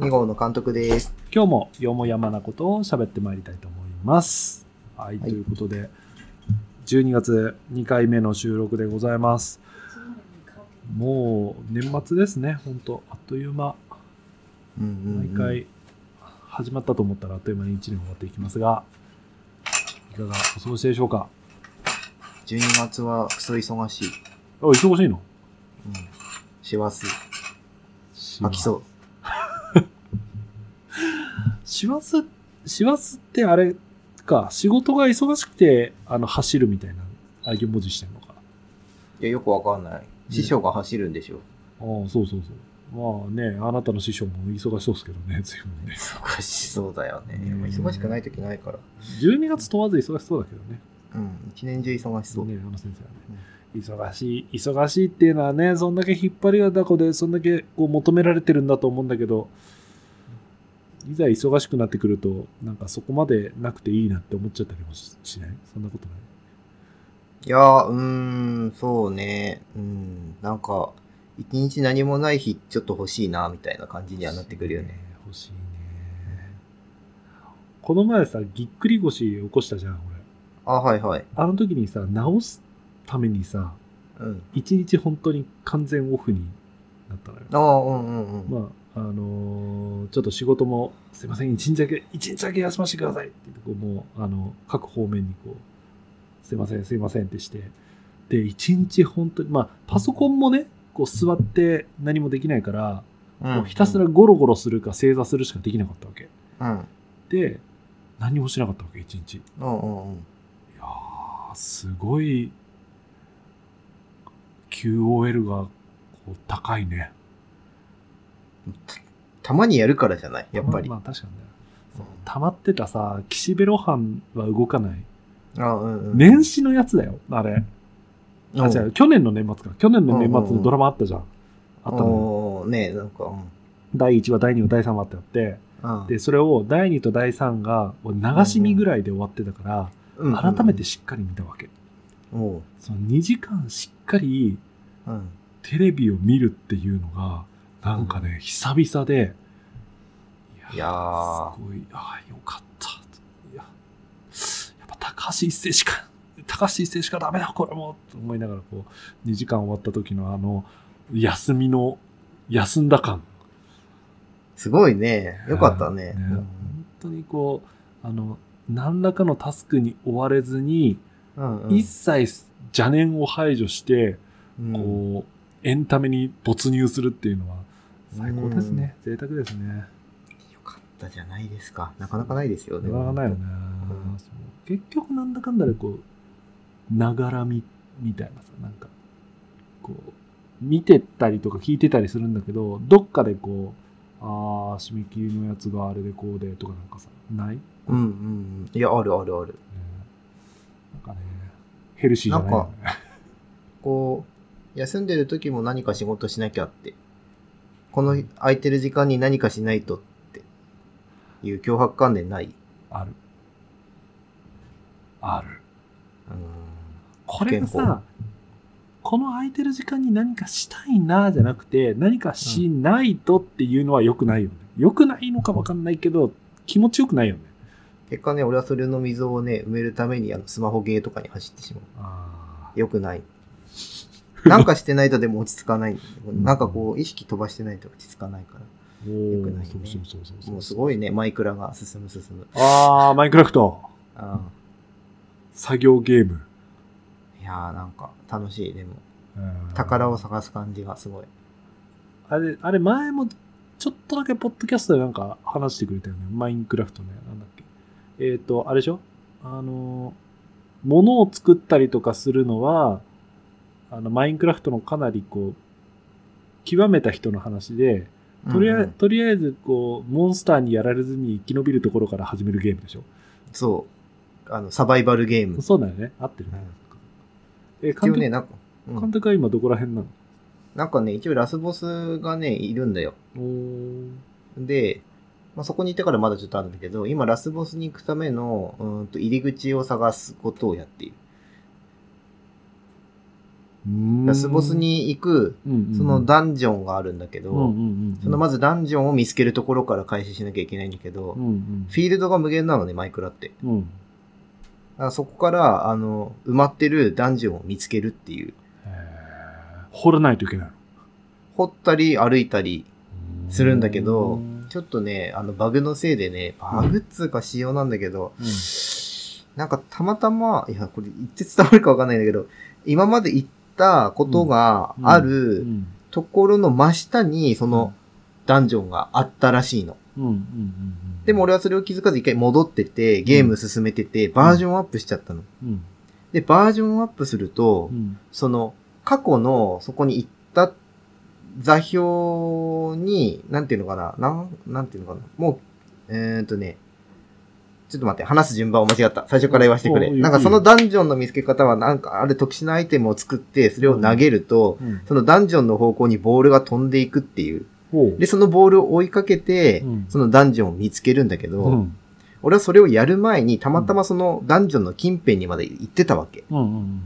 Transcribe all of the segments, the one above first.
2号の監督です。今日もよもやまなことを喋ってまいりたいと思います。はい、はいということで、12月2回目の収録でございます。もう年末ですね、本当あっという間、うんうん、うん。毎回始まったと思ったらあっという間に1年終わっていきますが、いかがお過ごしでしょうか？12月はクソ忙しい。あ、忙しいの？うん。師走。飽きそう。師走、師走ってあれか、仕事が忙しくて、あの、走るみたいな、ああいう文字してんのか。いや、よくわかんない。師匠が走るんでしょ。ああ、そうそうそう。まあね、あなたの師匠も忙しそうですけどね、随分ね。忙しそうだよね。ねまあ忙しくない時ないから。12月問わず忙しそうだけどね。うん。一年中忙しそう。ね、あの先生はね。忙しい、忙しいっていうのはね、そんだけ引っ張りがだこで、そんだけこう求められてるんだと思うんだけど、いざ忙しくなってくると、なんかそこまでなくていいなって思っちゃったりもししない？そんなことない？いやー、うーん、そうね。うん。なんか、一日何もない日、ちょっと欲しいな、みたいな感じにはなってくるよね。。欲しいね。この前さ、ぎっくり腰起こしたじゃん、俺。あ、はいはい。あの時にさ、治すためにさ、うん。一日本当に完全オフになったのよ。ああ、うんうんうん。まあ、あのーちょっと仕事も、すいません、一日だけ、一日だけ休ませてくださいって言って、こう、もう、あの、各方面にこう、すいません、すいませんってして、で、一日本当に、まあ、パソコンもね、こう座って何もできないから、うんもうひたすらゴロゴロするか正座するしかできなかったわけ。うん。で、何もしなかったわけ、一日。いうんうんうん。やー、すごい、QOL がこう高いね。たまにやるからじゃない？やっぱり。まあまあ確かにね。そう溜まってたさ、岸辺露伴は動かない。あうんうん。年始のやつだよ、あれ。あ、違う、去年の年末か。去年の年末のドラマあったじゃん。あったのねえ、なんか、第1話、第2話、第3話ってあって、で、それを第2と第3が流し見ぐらいで終わってたから、うん改めてしっかり見たわけ。その2時間しっかりうん。テレビを見るっていうのが、なんかね、久々で、いやーすごい、ああ、よかった。いや、やっぱ高橋一生しか、高橋一生しかダメだ、これも、と思いながら、こう、2時間終わった時のあの、休みの、休んだ感。すごいね。よかったね。本当にこう、あの、何らかのタスクに追われずに、うんうん一切邪念を排除して、うんこう、エンタメに没入するっていうのは、最高ですね。贅沢ですね。よかったじゃないですか。なかなかないですよね。なかなかないよね。うん結局なんだかんだでこう、ながらみみたいなさ、なんか、こう、見てたりとか聞いてたりするんだけど、どっかでこう、ああ、締め切りのやつがあれでこうでとかなんかさ、ない、ねうんうんうん。いや、あるあるある。なんかね、ヘルシーじゃないよね。こう、休んでる時も何か仕事しなきゃって。この空いてる時間に何かしないとっていう脅迫観念ない？ある。ある。うん。これさ、この空いてる時間に何かしたいなじゃなくて、何かしないとっていうのは良くないよね。良くないのか分かんないけど、気持ちよくないよね。結果ね、俺はそれの溝をね、埋めるためにあのスマホゲーとかに走ってしまう。あよくない。なんかしてないとでも落ち着かない。なんかこう、意識飛ばしてないと落ち着かないから。お良くないねそうそうそう。もうすごいね、マイクラが進む進む。ああ、マインクラフト。あ作業ゲーム。ーいやーなんか楽しい、でも。うん宝を探す感じがすごい。あれ、あれ前も、ちょっとだけポッドキャストでなんか話してくれたよね。マインクラフトね。なんだっけ。えっ、と、あれでしょ？あの、物を作ったりとかするのは、あの、マインクラフトのかなりこう、極めた人の話で、とりあえず、うんうんとりあえず、こう、モンスターにやられずに生き延びるところから始めるゲームでしょ。そう。あの、サバイバルゲーム。そうだよね。合ってるね。え、監督、ね、なんか、うん監督は今どこら辺なの？なんかね、一応ラスボスがね、いるんだよ。で、まあ、そこに行ってからまだちょっとあるんだけど、今ラスボスに行くための、うーんと入り口を探すことをやっている。ラスボス、に行く、そのダンジョンがあるんだけど、そのまずダンジョンを見つけるところから開始しなきゃいけないんだけど、うんうんフィールドが無限なのね、マイクラって。うん、そこから、あの、埋まってるダンジョンを見つけるっていう。掘らないといけない掘ったり歩いたりのするんだけどうん、ちょっとね、あの、バグのせいでね、バグっつうか仕様なんだけど、うん。なんかたまたま、いや、これ言って伝わるかわかんないんだけど、今まで言ったことがあうるん。ところの真下に、その、ダンジョンがあったらしいの。でも俺はそれを気づかず一回戻ってて、ゲーム進めてて、バージョンアップしちゃったの。うん。で、バージョンアップするとう、ん。その、過去の、そこに行った座標に、なんていうのかな、なん、なんていうのかな、もう、えーっとね、ちょっと待って、話す順番を間違った。最初から言わせてくれ。なんかそのダンジョンの見つけ方は、なんかある特殊なアイテムを作って、それを投げると、うんそのダンジョンの方向にボールが飛んでいくっていう。で、そのボールを追いかけて、うんそのダンジョンを見つけるんだけど、うん俺はそれをやる前に、たまたまそのダンジョンの近辺にまで行ってたわけ。うんうん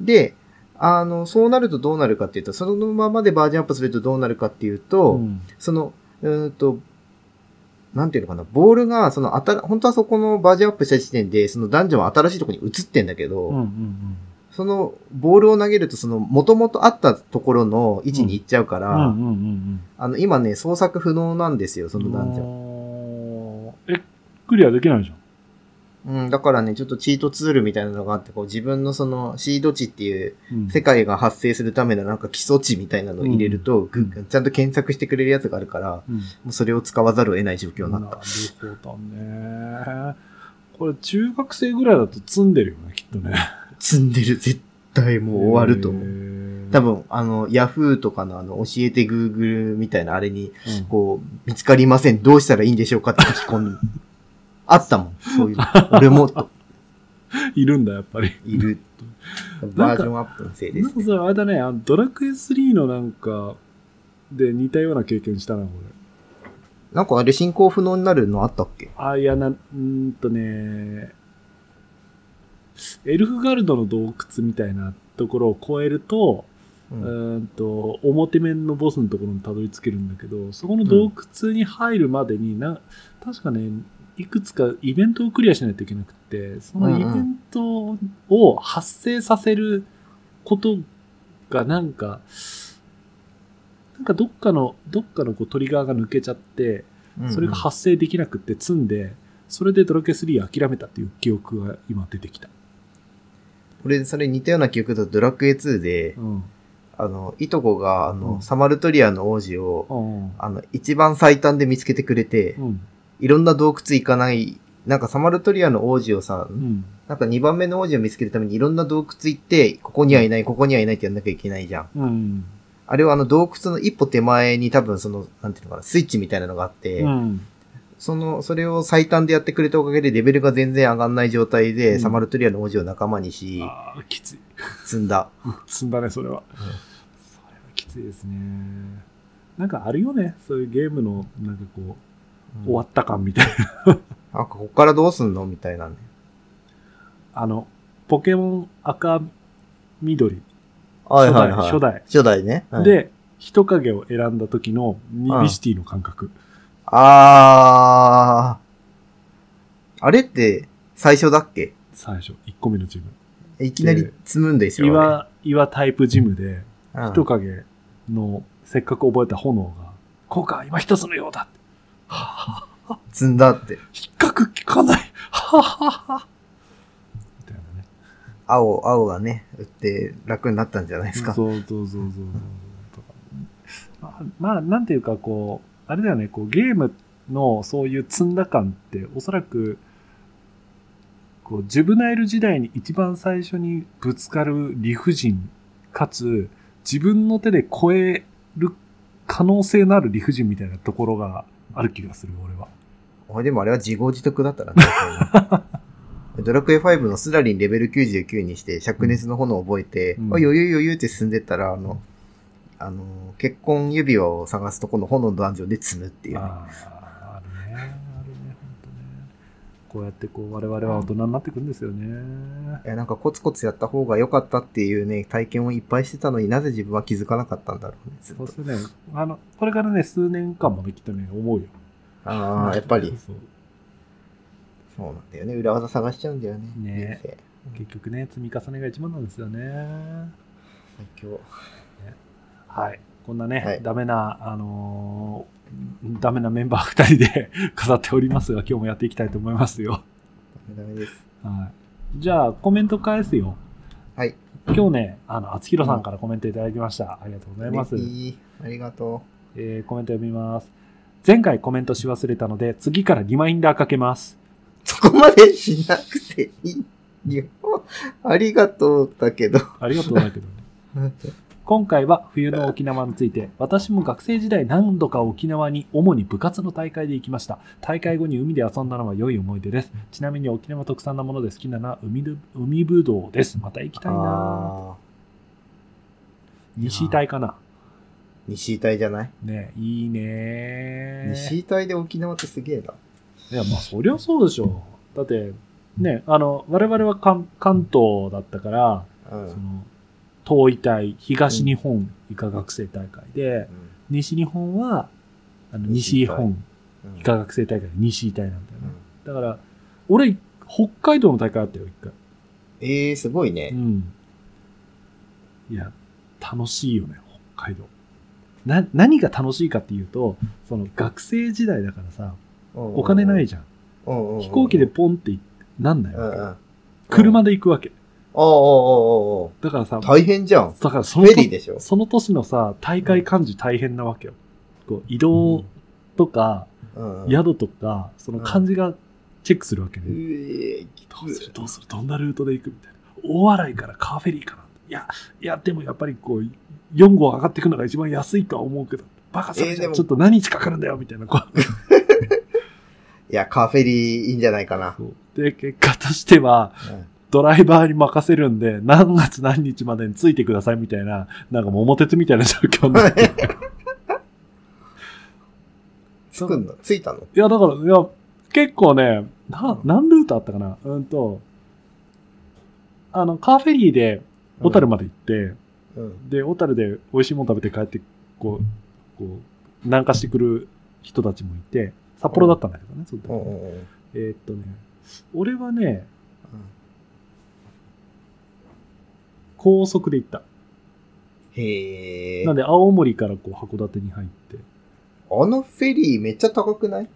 で、あの、そうなるとどうなるかっていうと、そのままでバージョンアップするとどうなるかっていうと、うんその、うーんと、なんていうのかな、ボールが、その、あた、本当はそこのバージョンアップした時点で、そのダンジョンは新しいところに移ってんだけど、うんうんその、ボールを投げると、その、元々あったところの位置に行っちゃうから、うんうんうんうん。あの、今ね、操作不能なんですよ、そのダンジョン。ンえクリアできないじゃんうん、だからね、ちょっとチートツールみたいなのがあって、こう自分のそのシード値っていううん世界が発生するためのなんか基礎値みたいなのを入れると、うんぐちゃんと検索してくれるやつがあるから、うんもうそれを使わざるを得ない状況になった。なるほどね。これ中学生ぐらいだと積んでるよね、きっとね。積んでる、絶対もう終わると思う。う多、分、あの、ヤフーとかのあの、教えてグーグルみたいなあれに、うんこう、見つかりません。どうしたらいいんでしょうかって書き込み。あったもん、そういうの。俺も、といるんだ、やっぱり。いる。バージョンアップのせいですなんか。さ、あれだね、あのドラクエ3のなんか、で似たような経験したな、これ。なんかあれ進行不能になるのあったっけ？あ、いや、な、うーんとね、エルフガルドの洞窟みたいなところを越えると、ううんーんと、表面のボスのところにたどり着けるんだけど、そこの洞窟に入るまでにな、確かね、いくつかイベントをクリアしないといけなくて、そのイベントを発生させることがなんか、なんかどっかの、どっかのこうトリガーが抜けちゃって、それが発生できなくって積んで、それでドラケ3諦めたっていう記憶が今出てきた。俺、それ似たような記憶だとドラクエ2で、うん。あの、いとこが、あの、うんサマルトリアの王子を、うん。あの、一番最短で見つけてくれて、うん。いろんな洞窟行かない、なんかサマルトリアの王子をさ、うん。なんか2番目の王子を見つけるためにいろんな洞窟行って、ここにはいない、ここにはいないってやんなきゃいけないじゃん。うん。あれはあの洞窟の一歩手前に多分その、なんていうのかな、スイッチみたいなのがあって、うん。その、それを最短でやってくれたおかげでレベルが全然上がんない状態で、うんサマルトリアの王子を仲間にし、ああ、きつい。積んだ。積んだね、それは。それはきついですね。なんかあるよね、そういうゲームの、なんかこう、終わった感みたいな。なんかこっからどうすんのみたいなね。あの、ポケモン赤、緑、はいはいはい。初代。初代ね。はい、で、人影を選んだ時のニビシティの感覚。あー。あれって、最初だっけ？最初、1個目のジム。いきなり積むんですよ。岩、岩タイプジムで、人影の、せっかく覚えた炎が、効果は今一つのようだって。はぁうん積んだって。比較効かない。はぁはぁはぁみたいなね。青、青がね、売って楽になったんじゃないですか。そうそうそうそうそうまあ、なんていうかこう、あれだよね、こうゲームのそういう積んだ感って、おそらく、こう、ジュブナイル時代に一番最初にぶつかる理不尽、かつ、自分の手で超える可能性のある理不尽みたいなところがある気がする、俺は。俺でもあれは自業自得だったな。ドラクエ5 のスラリンレベル99にして、灼熱の炎を覚えて、うんあ余裕余裕って進んでったら、あの、あの、結婚指輪を探すとこの炎のダンジョンで積むっていうね、ああ、あるね。あるね、本当ね。こうやってこう、我々は大人になっていくんですよね。いや、なんかコツコツやった方が良かったっていうね、体験をいっぱいしてたのになぜ自分は気づかなかったんだろうね、そうするね、あの、これからね、数年間もね、きっとね、思うよ。ああ、やっぱり、そうそうなんだよね。裏技探しちゃうんだよね。ね結局ね、積み重ねが一番なんですよね。最強。はい。こんなね、はいダメな、あのーダメなメンバー2人で 飾っておりますが、今日もやっていきたいと思いますよ。ダメダメです。はい。じゃあ、コメント返すよ。はい。今日ね、あの、厚弘さんからコメントいただきました。ありがとうございます。いいありがとえーコメント読みます。前回コメントし忘れたので、次からリマインダーかけます。う。そこまでしなくていいよ。ありがとうだけど。ありがとうだけどね。今回は冬の沖縄について、私も学生時代何度か沖縄に主に部活の大会で行きました。大会後に海で遊んだのは良い思い出です。ちなみに沖縄特産なもので好きなのは海ぶ海ぶどうです。また行きたいなあ西隊かな？ー西隊じゃない？ねいいね西隊で沖縄ってすげえな。いや、まあそりゃそうでしょう。だって、ね、あの、我々は関関東だったから、うん。その、東医大、東日本医科学生大会で、西日本は、あの西日本うん医科学生大会で西医大なんだよね。だから、俺、北海道の大会あったよ、一回。ええー、すごいうね。ん。いや、楽しいよね、北海道。な、何が楽しいかっていうと、その学生時代だからさ、お金ないじゃん。飛行機でポンってなんないうんうん。わあけ。車で行くわけ。あ、ああ、ああ、だからさ、大変じゃん。だからそフのとェリーでしょ？その年のさ、大会幹事大変なわけよ。こう移動とか、うんうん。宿とか、その漢字がチェックするわけうね。えー、どうする？どうする？どんなルートで行く？みたいな。大洗からカーフェリーかな。いや、いや、でもやっぱりこう、4号上がっていくのが一番安いとは思うけど、バカされえーでもちゃうちょっと何日かかるんだよ、みたいな。いや、カーフェリーいいんじゃないかな。で、結果としては、ドライバーに任せるんで、何月何日までについてくださいみたいな、なんか桃鉄みたいな状況になって。つくんのついたの？いや、だから、いや、結構ね、な、何ルートあったかな？うんと、あの、カーフェリーで小樽まで行って、うん。で、で、小樽で美味しいもの食べて帰って、こう、こう、南下してくる人たちもいて、札幌だったんだけどね、その時うんうんうん。えーっとね、俺はね、高速で行った。へえ。なんで、青森からこう、函館に入って。あのフェリーめっちゃ高くない？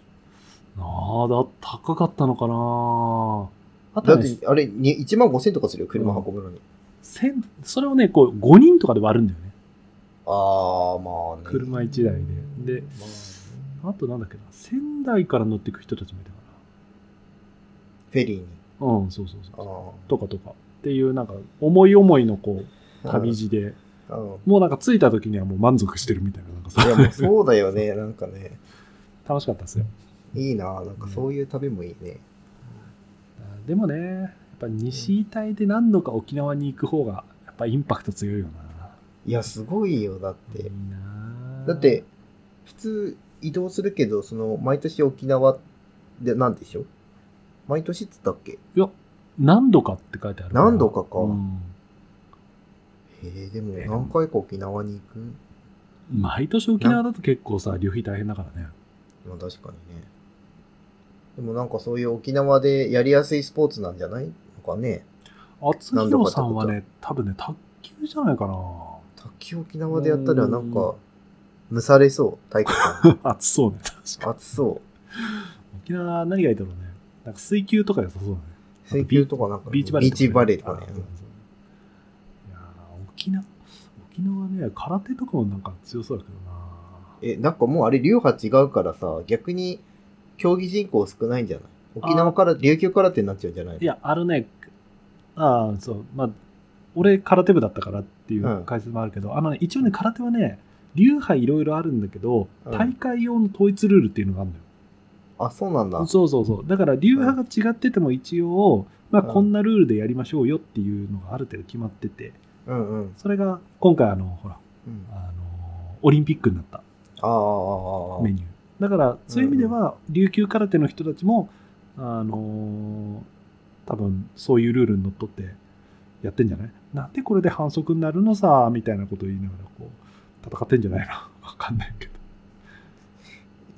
ああ、だ、高かったのかなあとね、だって、あれ、に1万5千とかするよ、車運ぶのに。千それをね、こう、5人とかで割るんだよね。ああ、まあね。車1台ででまあとなんだっけな、仙台から乗っていく人たちもいたかフェリーに。な。うん、そうそうそう。あとかとか。っていう、なんか、思い思いのこう、あ。旅路で、うん。もうなんか着いた時にはもう満足してるみたいな、なんかさいや、もうそうだよね、なんかね。楽しかったですよ。いいな、なんかそういう旅もいいね。でもね、やっぱ西隊で何度か沖縄に行く方が、やっぱインパクト強いよな。いや、すごいよ、だってだっ、て、普通移動するけど、その、毎年沖縄で、なんでしょ？毎年っつったっけ？いや、何度かって書いてあるら何度かかうんへえ、でもえ何回か沖縄に行く？毎年沖縄だと結構さ、旅費大変だからね。まあ確かにね。でもなんかそういう沖縄でやりやすいスポーツなんじゃない？のかね。厚弘さんはね、多分ね、卓球じゃないかな。卓球沖縄でやったらなんか、蒸されそう、体育館。暑そうね、確か暑そう。沖縄何がいいだろうね。なんか水球とか良さそうだね。水球とかなんか、ビーチバレーとかね、ビーチバレーとかねあ。そうそういやー沖縄、沖縄ね、空手とかもなんか強そうだけどな。え、なんかもうあれ流派違うからさ、逆に競技人口少ないんじゃない？沖縄から、琉球空手になっちゃうんじゃないいや、あのね、ああ、そう、まあ、俺空手部だったからっていううん解説もあるけど、あのね、一応ね、空手はね、流派いろいろあるんだけど、うん大会用の統一ルールっていうのがあるのよ。あ、そうなんだ。そうそうそう。だから流派が違ってても一応、まあうんこんなルールでやりましょうよっていうのがある程度決まってて、うんうん。それが今回あの、ほら、うんあの、オリンピックになった。メニュー。だから、そういう意味では、琉球空手の人たちも、あの多分そういうルールにのっとってやってんじゃない？なんでこれで反則になるのさ、みたいなことを言いながら、こう、戦ってんじゃないの？わかんないけど。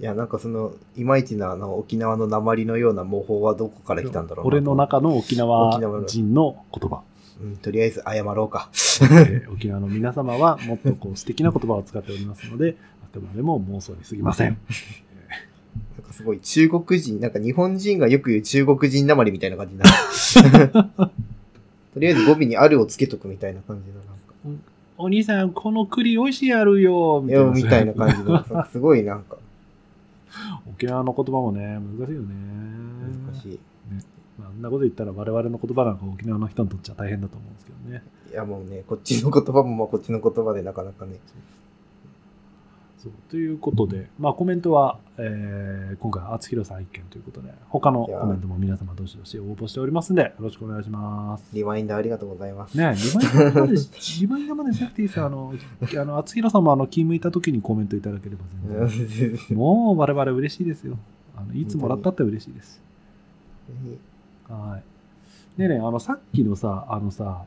いや、なんかその、いまいちなあの沖縄の鉛のような模倣はどこから来たんだろうな俺の中の沖縄人の言葉。うん、とりあえず謝ろうか。えー沖縄の皆様はもっとこう素敵な言葉を使っておりますので、あくまでも妄想に過ぎません。なんかすごい中国人、なんか日本人がよく言う中国人鉛みたいな感じになる。とりあえず語尾にあるをつけとくみたいな感じのなんか。お兄さん、この栗美味しいやるよ、みたいな。よみたいな感じの、さすごいなんか沖縄の言葉もね、難しいよね。難しい。まあ、あんなこと言ったら我々の言葉なんか沖縄の人にとっちゃ大変だと思うんですけどね。いやもうね、こっちの言葉もまあこっちの言葉でなかなかね。そうということで、まあ、コメントは、えー今回は厚弘さん一件ということで、他のコメントも皆様どしどし応募しておりますんで、よろしくお願いします。リマインダーありがとうございます。ねリマインダーまで、リマインダーまでしなくていいですよ。あの、あの厚弘さんもあの、気向いた時にコメントいただければ全然。もう我々嬉しいですよ。あのいつもらったって嬉しいです。はい。でね、あの、さっきのさ、あのさ、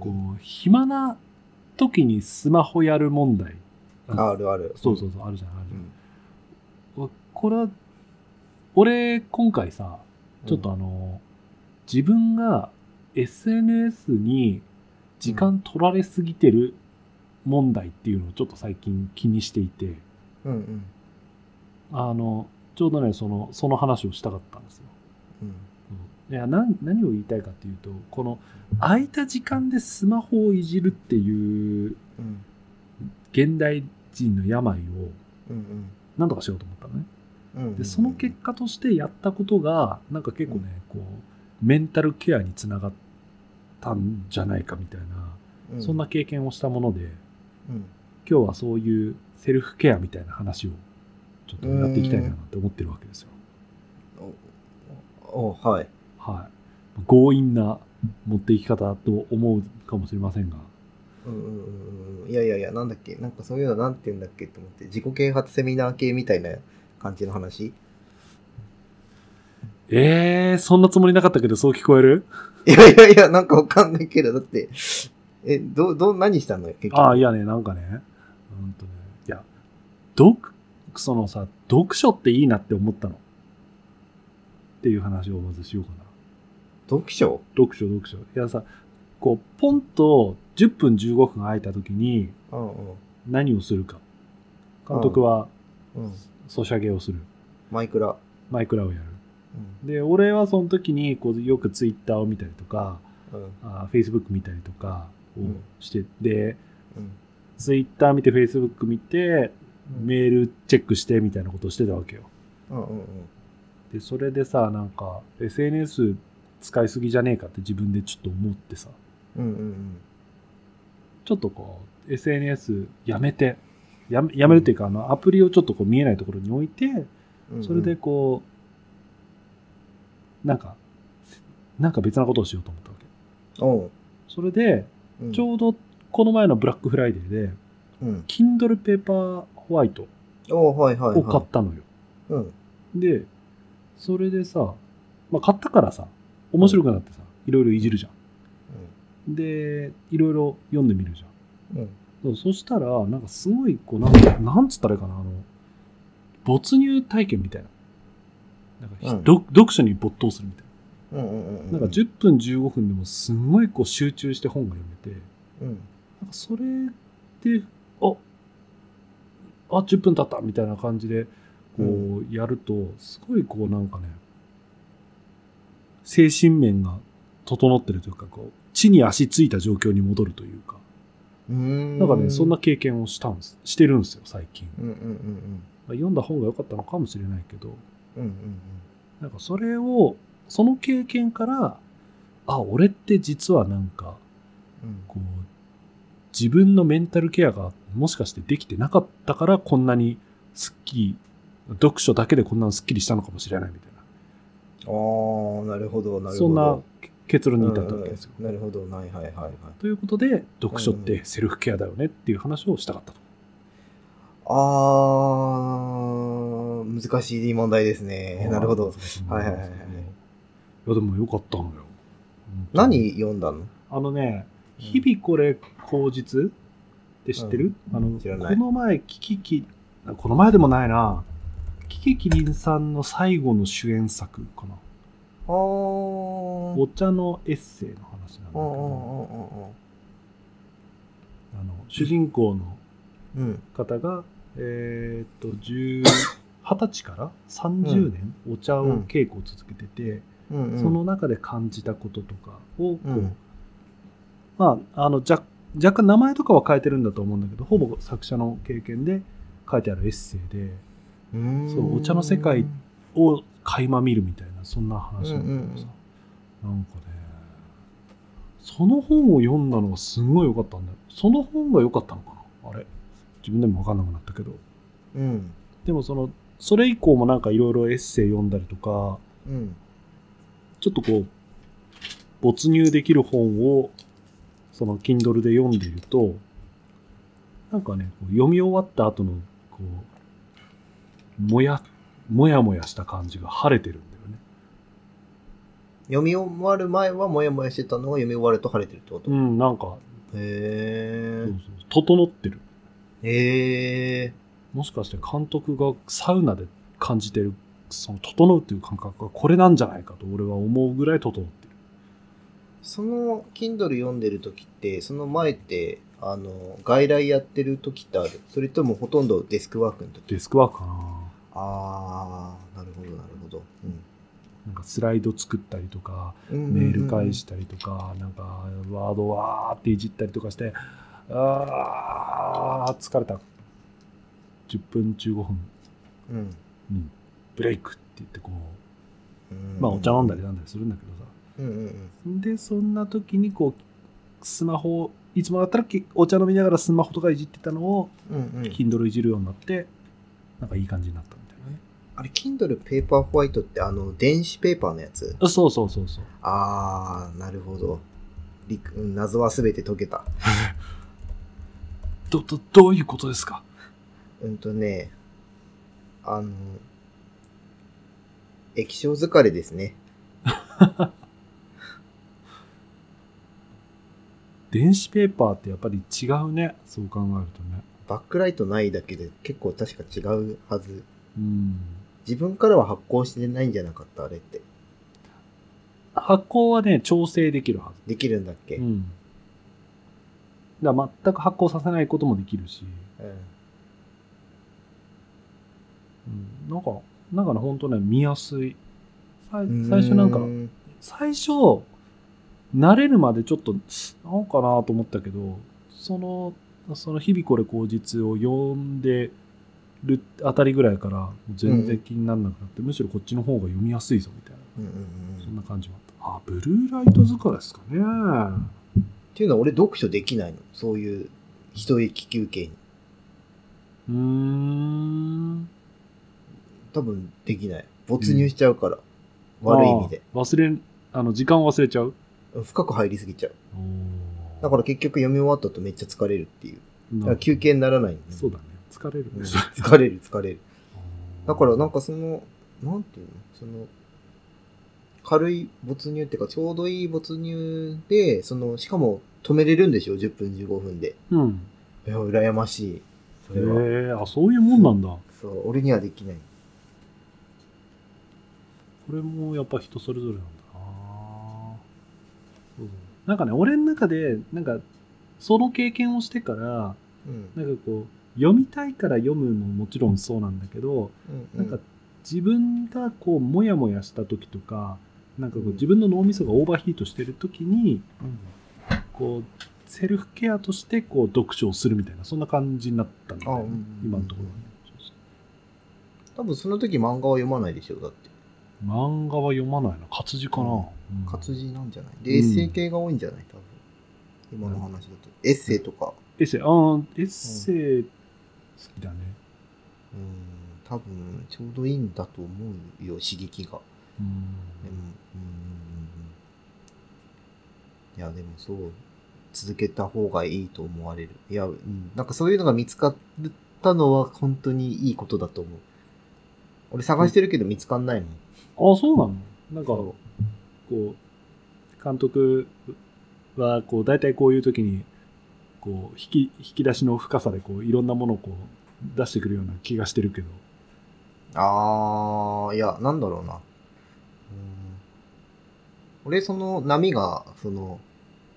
こ何う、暇な時にスマホやる問題。ああるある。そうそうそう、あるじゃん、あるじゃん。うん。これは、俺、今回さ、ちょっとあの、自分が SNS に時間取られすぎてる問題っていうのをちょっと最近気にしていて、うんうん。あの、ちょうどね、その、その話をしたかったんですよ。うん。いや何何を言いたいかっていうとこの空いた時間でスマホをいじるっていううん。現代人の病をうん何とかしようと思ったのねうん。うん。でその結果としてやったことがなんか結構ね、こうメンタルケアにつながったんじゃないかみたいな、うん、そんな経験をしたものでうん。今日はそういうセルフケアみたいな話をちょっとやっていきたいなって思ってるわけですよお、おはい。はい強引な持っていき方と思うかもしれませんがうんうんうんうん。いやいやいや、なんだっけ？なんかそういうのなんて言うんだっけと思って、自己啓発セミナー系みたいな感じの話？えー、そんなつもりなかったけど、そう聞こえる？いやいやいや、なんかわかんないけど、だって、え、ど、ど、何したのよ、結局？ああ、いやね、なんかね、うんとね、いや、読、そのさ、読書っていいなって思ったの。っていう話をまずしようかな。読書？読書、読書。いやさ、こう、ポンと10分15分空いた時にうんうん。何をするか。監督はうん。ソシャゲをする。マイクラ。マイクラをやる。うん。で、俺はその時にこうよくツイッターを見たりとか、うん。あフェイスブック見たりとかをうんして、で、うん。ツイッター見て、フェイスブック見て、うんメールチェックしてみたいなことをしてたわけよ。うんうんで、それでさ、なんか、SNS 使いすぎじゃねえかって自分でちょっと思ってさ、うん。うんうんちょっとこう、SNS やめて、やめやめるっていうか、あの、アプリをちょっとこう見えないところに置いて、うん。それでこう、なんか、なんか別なことをしようと思ったわけ。おう。それで、うんちょうどこの前のブラックフライデーで、うん。Kindle Paper White おうはいはいを買はったのよ。い。うん。で、それでさ、まあ、買ったからさ、面白くなってさ、いろいろいじるじゃん。で、いろいろ読んでみるじゃん。うん。そうそしたら、なんかすごい、こう、なんか、なんつったらいいかな、あの、没入体験みたいな。なんかひ、うん読読書に没頭するみたいうんうんうんうん。な。なんか10分15分でもすんごいこう集中して本が読めて、うん。なんかそれで、ああ、10分経ったみたいな感じで、こう、やると、すごいこう、なんかね、精神面が整ってるというか、こう、地に足ついた状況に戻るというか、うーん。なんかね、そんな。経験をしたんです、してるんですよ、最近。うんうんうんまあ読んだ方が良かったのかもしれないけど、うん。うんうんなんかそれを、その経験から、あ、俺って実はなんか、うん。こう、自分のメンタルケアがもしかしてできてなかったからこんなにすっきり、読書だけでこんなにすっきりしたのかもしれないみたいああ、なるほど、なな、るほど。そんな結論に至ったわけですよ。うんうんなるほど、はいはいはいはい。ということで、読書ってセルフケアだよねっていう話をしたかったと。あー、難しい問題ですね。なるほど。はいはいはいはいいや、でもよかったのよ。何読んだの？あのね、うん日々これ口実って知ってる、あの、知らないこの前、キキキ、この前でもないな。キキキリンさんの最後の主演作かな。お茶のエッセイの話なんだけど、あの主人公のうん。うんえーっと、10 20歳から30年お茶を稽古を続けてて、うんうん。その中で感じたこととかをこう、うん。まあ、あの若若干名前とかは変えてるんだと思うんだけどほぼ作者の経験で書いてあるエッセイでそうお茶の世界を垣間見るみたいなそんな話なんだけどさ、なんかねその本を読んだのがすごい良かったんだよ。その本が良かったのかな？あれ。自分でも分かんなくなったけど。うん。でもそのそれ以降もなんかいろいろエッセイ読んだりとかうん。ちょっとこう没入できる本をその Kindle で読んでいるとなんかね読み終わった後のこうもやもやもやした感じが晴れてるん読み終わる前はモヤモヤしてたのが読み終わると晴れてるってこと、うんなんか。へそうそう整ってる。え。へえ。もしかして監督がサウナで感じてるその整うっていう感覚がこれなんじゃないかと俺は思うぐらい整ってる。その Kindle 読んでる時って、その前って、あの、外来やってる時ってある？それともほとんどデスクワークの時？デスクワークかな。あー、なるほど、なるほど。なんかスライド作ったりとかうん。メール返したりとか、なんかワードわーっていじったりとかして、あー、疲れた。10分、15分、うん。うん、ブレイクって言ってこう、うん。まあお茶飲んだりなんだりするんだけどさ。うんうんうん。で、そんな時にこう、スマホを、いつもだったらきお茶飲みながらスマホとかいじってたのを、うんうん。Kindle いじるようになって、なんかいい感じになった。あれ、Kindle ペーパーホワイトってあの、電子ペーパーのやつ？あそうそうそうそう。あー、なるほど。謎はすべて解けた。ど、ど、どういうことですか？うんとね、あの、液晶疲れですね。電子ペーパーってやっぱり違うね。そう考えるとね。バックライトないだけで結構確か違うはず。うん。自分からは発光してないんじゃなかったあれって。発光はね、調整できるはず。できるんだっけ、うん。だから全く発光させないこともできるし、うんうん、なんか、なんかね、ほんとね、見やすい。さい最初なんかう、ん最初、慣れるまでちょっと、なんかなと思ったけど、その、その日々これ口実を読んでるあたりぐらいから、全然気にならなくなって、むしろこっちの方が読みやすいぞ、みたいな。うんうんうんそんな感じもあった。あ、ブルーライト疲れですかね。っていうのは俺読書できないの。そういう一息休憩に。うーん。多分できない。没入しちゃうから。悪い意味で。忘れ、あの、時間忘れちゃう？深く入りすぎちゃう。だから結局読み終わった後めっちゃ疲れるっていう。だらから休憩にならないねそうだね。疲れるうんね。疲れる疲れる。だからなんかその、なんていうの？その、軽い没入っていうか、ちょうどいい没入で、その、しかも止めれるんでしょ ?10 分15分で。うん。いや、羨ましい。それは。へえ、あ、そういうもんなんだ。こそう、俺にはできない。れもやっぱ人それぞれなんだな。そうなんかね、俺の中で、なんか、その経験をしてから、うん。なんかこう、読みたいから読むももちろんそうなんだけど、うなんか自分がこう、もやもやした時とか、なんかこううん。自分の脳みそがオーバーヒートしてる時に、うん。こう、セルフケアとしてこう、読書をするみたいな、そんな感じになったんだよね、あうんうん今のところ多分その時漫画は読まないでしょだって。漫画は読まないな。活字かな。うん。活字なんじゃない？で、エッセイ系が多いんじゃない？多分。今の話だと。エッセイとか、エッセイ、あーエッセイ好きだね。うん、多分、ちょうどいいんだと思うよ、刺激が。うんうん、うん、いや、でもそう、続けた方がいいと思われる。いや、うん、なんかそういうのが見つかったのは本当にいいことだと思う。俺探してるけど見つかんないもん。あ、そうなの？なんか、そこう、監督は、こう、大体こういう時に、こう、引き、引き出しの深さで、こう、いろんなものをこう、出してくるような気がしてるけど。あー、いや、なんだろうな。うん、俺、その波が、その、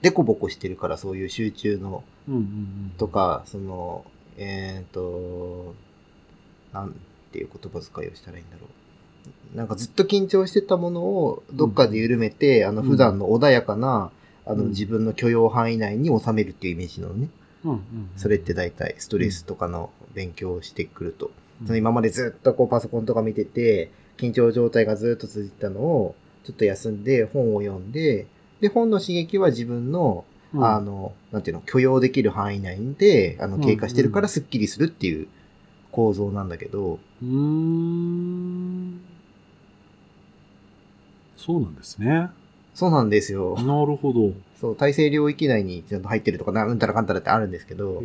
デコボコしてるから、そういう集中の、うんうんうん。とか、その、えっ、と、なんていう言葉遣いをしたらいいんだろう。なんかずっと緊張してたものをどっかで緩めて、あのうん普段の穏やかな、あのうん自分の許容範囲内に収めるっていうイメージなのね。うんうんうん。それって大体ストレスとかの勉強をしてくると。うん、その今までずっとこうパソコンとか見てて、緊張状態がずっと続いてたのを、ちょっと休んで本を読んで、で、本の刺激は自分のうん、あの、なんていうの、許容できる範囲内で、あの、経過してるからスッキリするっていう構造なんだけど、うーん。そうなんですね。そうなんですよ。なるほど。そう、体制領域内にちゃんと入ってるとか、なうんたらかんたらってあるんですけど、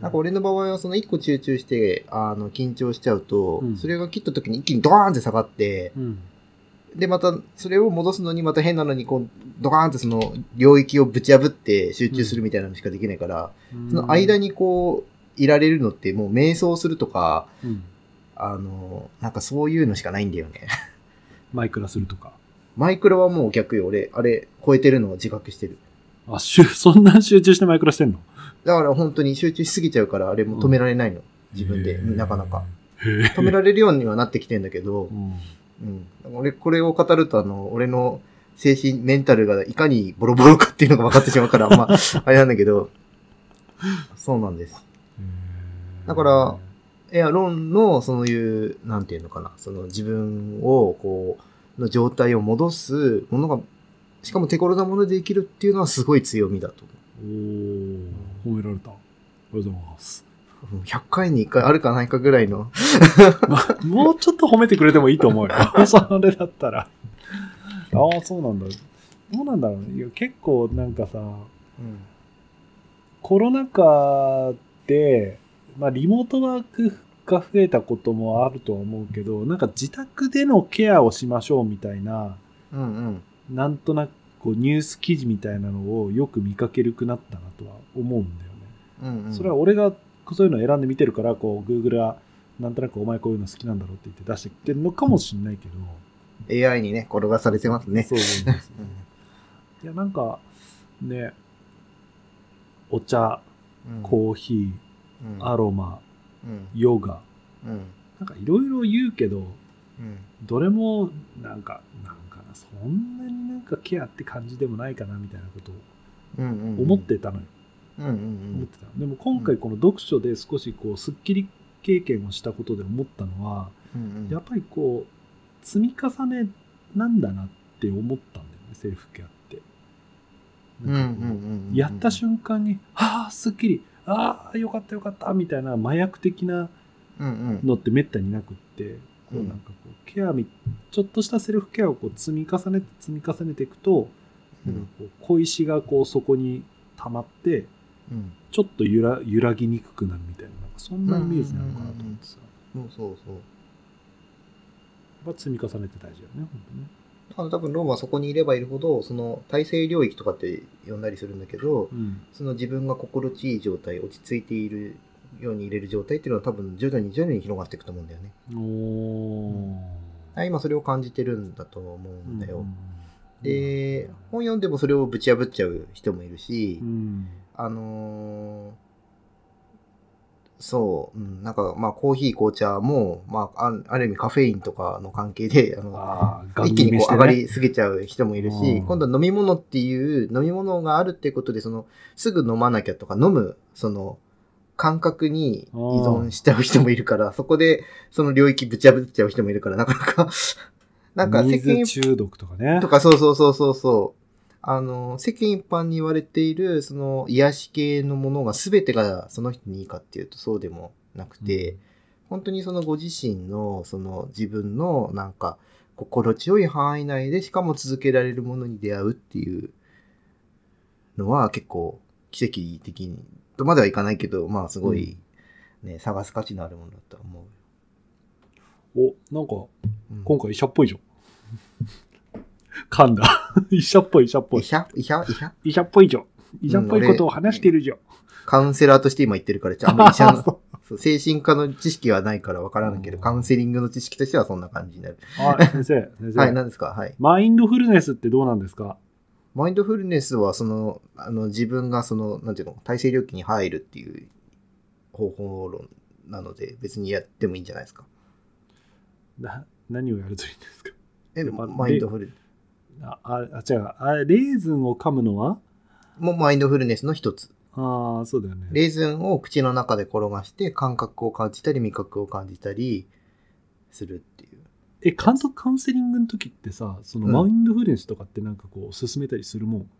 なんか俺の場合はその一個集中して、あの、緊張しちゃうと、うんそれが切った時に一気にドーンって下がって、うん。で、また、それを戻すのにまた変なのに、こう、ドカーンってその領域をぶち破って集中するみたいなのしかできないから、その間に、にこう、いられるのってもう瞑想するとか、うん、あの、なんかそういうのしかないんだよね。マイクラするとか。マイクラはもう逆よ。俺、あれ、超えてるのを自覚してる。あ、しゅ、そんな集中してマイクラしてんの？だから本当に集中しすぎちゃうから、あれも止められないの。自分で、なかなか。。止められるようにはなってきてんだけどう、ん。うん。俺、これを語ると、あの、俺の精神、メンタルがいかにボロボロかっていうのが分かってしまうから、まあ、あれなんだけど、そうなんです。だから、いや、ロンの、そういう、なんていうのかな、その自分を、こう、の状態を戻すものが、しかも手頃なものでできるっていうのはすごい強みだと思う。おー、褒められた。ありがとうございます。うん100回に1回あるかないかぐらいの。まもうちょっと褒めてくれてもいいと思うよ。それだったら。ああ、そうなんだ。どうなんだろうね。いや結構なんかさ、コロナ禍で、まあリモートワークが増えたこともあるとは思うけど、なんか自宅でのケアをしましょうみたいな、うんうん。なんとなくこうニュース記事みたいなのをよく見かけるくなったなとは思うんだよね。うんうん、それは俺がそういうのを選んで見てるから、こう、Google はなんとなくお前こういうの好きなんだろうって言って出してきてるのかもしれないけど、AI にね、転がされてますね。そうそうそういや、なんか、ね、お茶、うんコーヒうんー、アロマ、うんヨガ、うん。なんかいろいろ言うけど、うん。どれも、なんか、なんかな、そんなになんかケアって感じでもないかなみたいなことをうんうん思ってたのよ。うんうんうん。思ってた。でも今回この読書で少しこう、スッキリ経験をしたことで思ったのは、うんやっぱりこう、積み重ねなんだなって思ったんだよね、セルフケアって。うんやった瞬間に、ああ、すっきり、ああ、よかったよかった、みたいな麻薬的なうんうん。のってめったになくって、こううん。なんかこう、ケアみ、ちょっとしたセルフケアをこう積み重ねて積み重ねていくと、うん。なんかこう小石がこうそこに溜まって、うん。ちょっと揺ら揺らぎにくくなるみたいな、なんかそんなイメージなのかなと思ってさ。そうそうそう。やっぱ積み重ねて大事だよね、本当ね。あの多分ローマはそこにいればいるほどその体制領域とかって呼んだりするんだけどうん。その自分が心地いい状態落ち着いているように入れる状態っていうのは多分徐々に徐々に広がっていくと思うんだよねおー。あ今それを感じてるんだと思うんだよ、うんで本読んでもそれをぶち破っちゃう人もいるし、うん。あのーそう、うん、なんかまあコーヒー紅茶も、まあ、ある意味カフェインとかの関係であのああ、一気にこう上がりすすぎちゃう人もいるし、うん。今度は飲み物っていう、飲み物があるっていうことで、その、すぐ飲まなきゃとか、飲む、その、感覚に依存しちゃう人もいるから、そこで、その領域ぶち破っちゃう人もいるから、なかなか、なんか世間水中毒とかね。と。か、そうそうそうそうそう。あの、世間一般に言われている、その、癒し系のものが全てがその人にいいかっていうとそうでもなくて、本当にそのご自身の、その自分のなんか、心地よい範囲内でしかも続けられるものに出会うっていうのは結構奇跡的に、とまではいかないけど、まあすごいね、探す価値のあるものだとは思う。お、なんか、うん今回医者っぽいじゃん。噛んだ。医者っぽい、医者っぽい。医者医者医者医者っぽいじゃん。医者っぽいことを話してるじゃん。カウンセラーとして今言ってるから、あんまり医者の、精神科の知識はないからわからないけど、うんカウンセリングの知識としてはそんな感じになる。はい、先生、先生。はい、何ですか？はい。マインドフルネスってどうなんですか？マインドフルネスは、その、あの、自分がその、なんていうの、体制領域に入るっていう方法論なので、別にやってもいいんじゃないですか？な何をやるといいんですか？え、マインドフル、あ、あ、あ違う。あ、レーズンを噛むのは？もうマインドフルネスの一つ。ああ、そうだよね。レーズンを口の中で転がして、感覚を感じたり、味覚を感じたりするっていう。え、監督カウンセリングの時ってさ、そのうんマインドフルネスとかってなんかこう、進めたりするもん？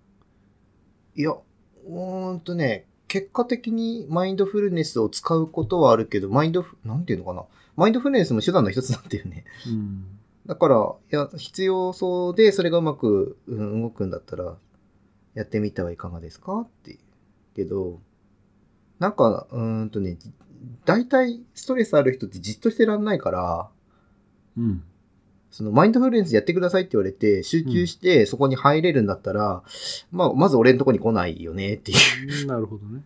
いや、うーんとね、結果的にマインドフルネスを使うことはあるけど、マインドフ、なんていうのかな。マインドフルネスも手段の一つなんだよね。うん。だから、いや、必要そうで、それがうまく、うん、動くんだったら、やってみてはいかがですかって。けど、なんか、うーんとね、大体ストレスある人ってじっとしてらんないから、うん。そのマインドフルネスやってくださいって言われて、集中してそこに入れるんだったら、まあ、まず俺のとこに来ないよねっていう。なるほどね。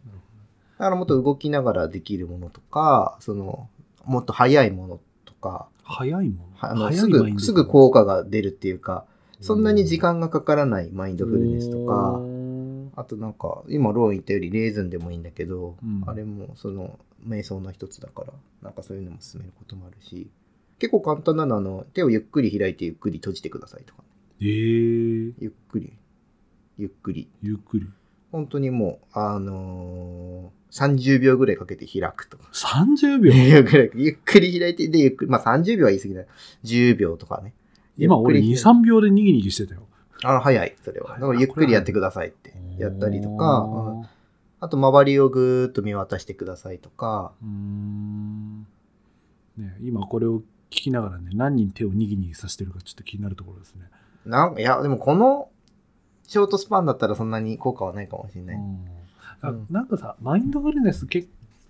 だからもっと動きながらできるものとか、その、もっと早いものとか、早いもの。はあのすぐ、すぐ効果が出るっていうか、そんなに時間がかからないマインドフルネスとか、あとなんか、今ローン言ったよりレーズンでもいいんだけど、うん。あれもその瞑想の一つだから、なんかそういうのも進めることもあるし、結構簡単なのはあの、手をゆっくり開いてゆっくり閉じてくださいとか、えー、ゆっくり、ゆっくり。ゆっくり。本当にもう、あのー30秒ぐらいかけて開くとか。30秒ゆっくりゆっくり開いて、で、ゆっくり、まあ30秒は言い過ぎだ。10秒とかね。今俺2、ゆっくり開い3秒でにぎにぎしてたよ。あ、早い、それは。はいだからゆっくりやってくださいってやったりとか、うんあと周りをぐーっと見渡してくださいとか、うーん。ね、今これを聞きながらね、何人手をにぎにぎさせてるかちょっと気になるところですね。なんいや、でもこのショートスパンだったらそんなに効果はないかもしれない。なんかさ、マインドフルネス結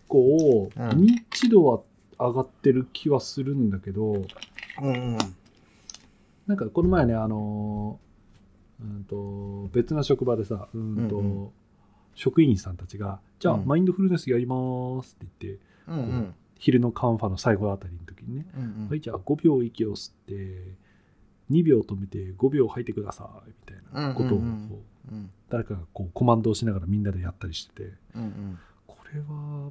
構うん。認知度は上がってる気はするんだけど、うんうん。なんかこの前ね、あのーうんと別な職場でさ、うんとうんう職員さんたちが、じゃあ、うん。マインドフルネスやりますって言って、うんうん。昼のカンファの最後あたりの時にね、うんはい、じゃあ5秒息を吸って、2秒止めて5秒吐いてくださいみたいなことをこう、うんうんうんうん誰かがこうコマンドをしながらみんなでやったりしてて、うんうんこれは、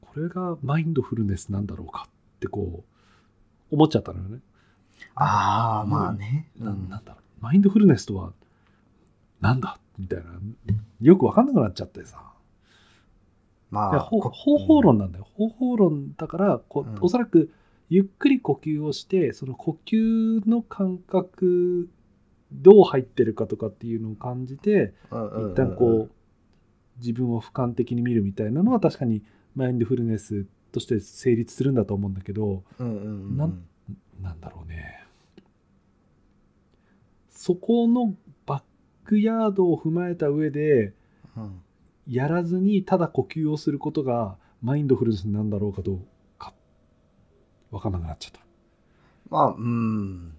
これがマインドフルネスなんだろうかってこう、思っちゃったのよね。ああ、まあね。ななんだろう。マインドフルネスとは、なんだみたいな。よくわかんなくなっちゃってさ。まあ、方法論なんだよ。方法論だからこうんおそらくゆっくり呼吸をしてその呼吸の感覚どう入ってるかとかっていうのを感じて一旦こう自分を俯瞰的に見るみたいなのは確かにマインドフルネスとして成立するんだと思うんだけどなんなんだろうねそこのバックヤードを踏まえた上でうんやらずにただ呼吸をすることがマインドフルネスなんだろうかどうか分かんなくなっちゃった。まあ、うん。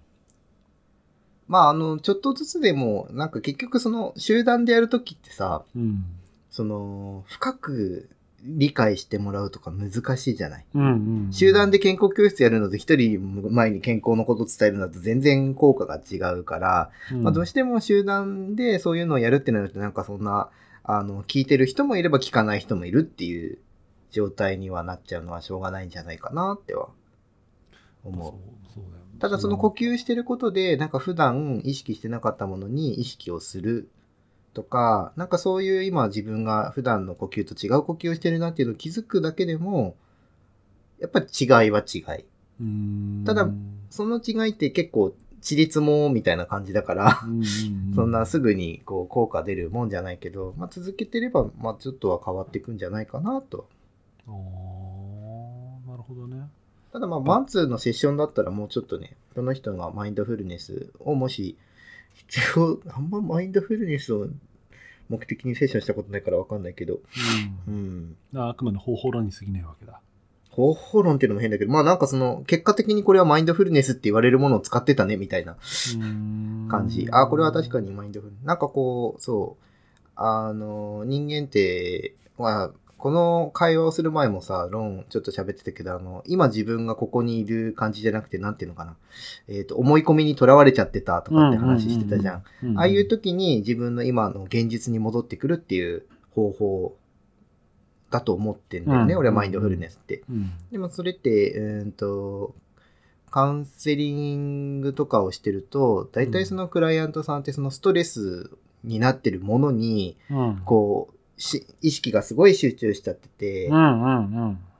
まあ、あの、ちょっとずつでも、なんか結局その集団でやるときってさ、うん。その、深く理解してもらうとか難しいじゃない？うんうん、集団で健康教室やるのと一人前に健康のことを伝えるのと全然効果が違うから、うん、まあ、どうしても集団でそういうのをやるってなるとなんかそんなあの聞いてる人もいれば聞かない人もいるっていう状態にはなっちゃうのはしょうがないんじゃないかなっては思う。そうだよただその呼吸してることでなんか普段意識してなかったものに意識をするとかなんかそういう今自分が普段の呼吸と違う呼吸をしてるなっていうのを気づくだけでもやっぱり違いは違い。うんただその違いって結構私立もみたいな感じだから、そんなすぐにこう効果出るもんじゃないけど、まあ、続けてれば、まあ、ちょっとは変わっていくんじゃないかなと。ただまあ、マンツーのセッションだったらもうちょっとね、その人がマインドフルネスをもし必要、あんまマインドフルネスを目的にセッションしたことないからわかんないけど、ううん。ん、あくまで方法論に過ぎないわけだ。方法論っていうのも変だけど、まあなんかその、結果的にこれはマインドフルネスって言われるものを使ってたね、みたいな感感じ。あ、これは確かにマインドフル。なんかこう、そう、あの、人間って、まあ、この会話をする前もさ、論ちょっと喋ってたけど、あの、今自分がここにいる感じじゃなくて、なんていうのかな。えっ、と、思い込みにとらわれちゃってたとかって話してたじゃん。ああいう時に自分の今の現実に戻ってくるっていう方法だと思ってんだよね、うん俺はマインドフルネスって。うん、でもそれって、うーんと、カウンセリングとかをしてると、大体そのクライアントさんってそのストレスになってるものに、うん、こう、し意識がすごい集中しちゃってて。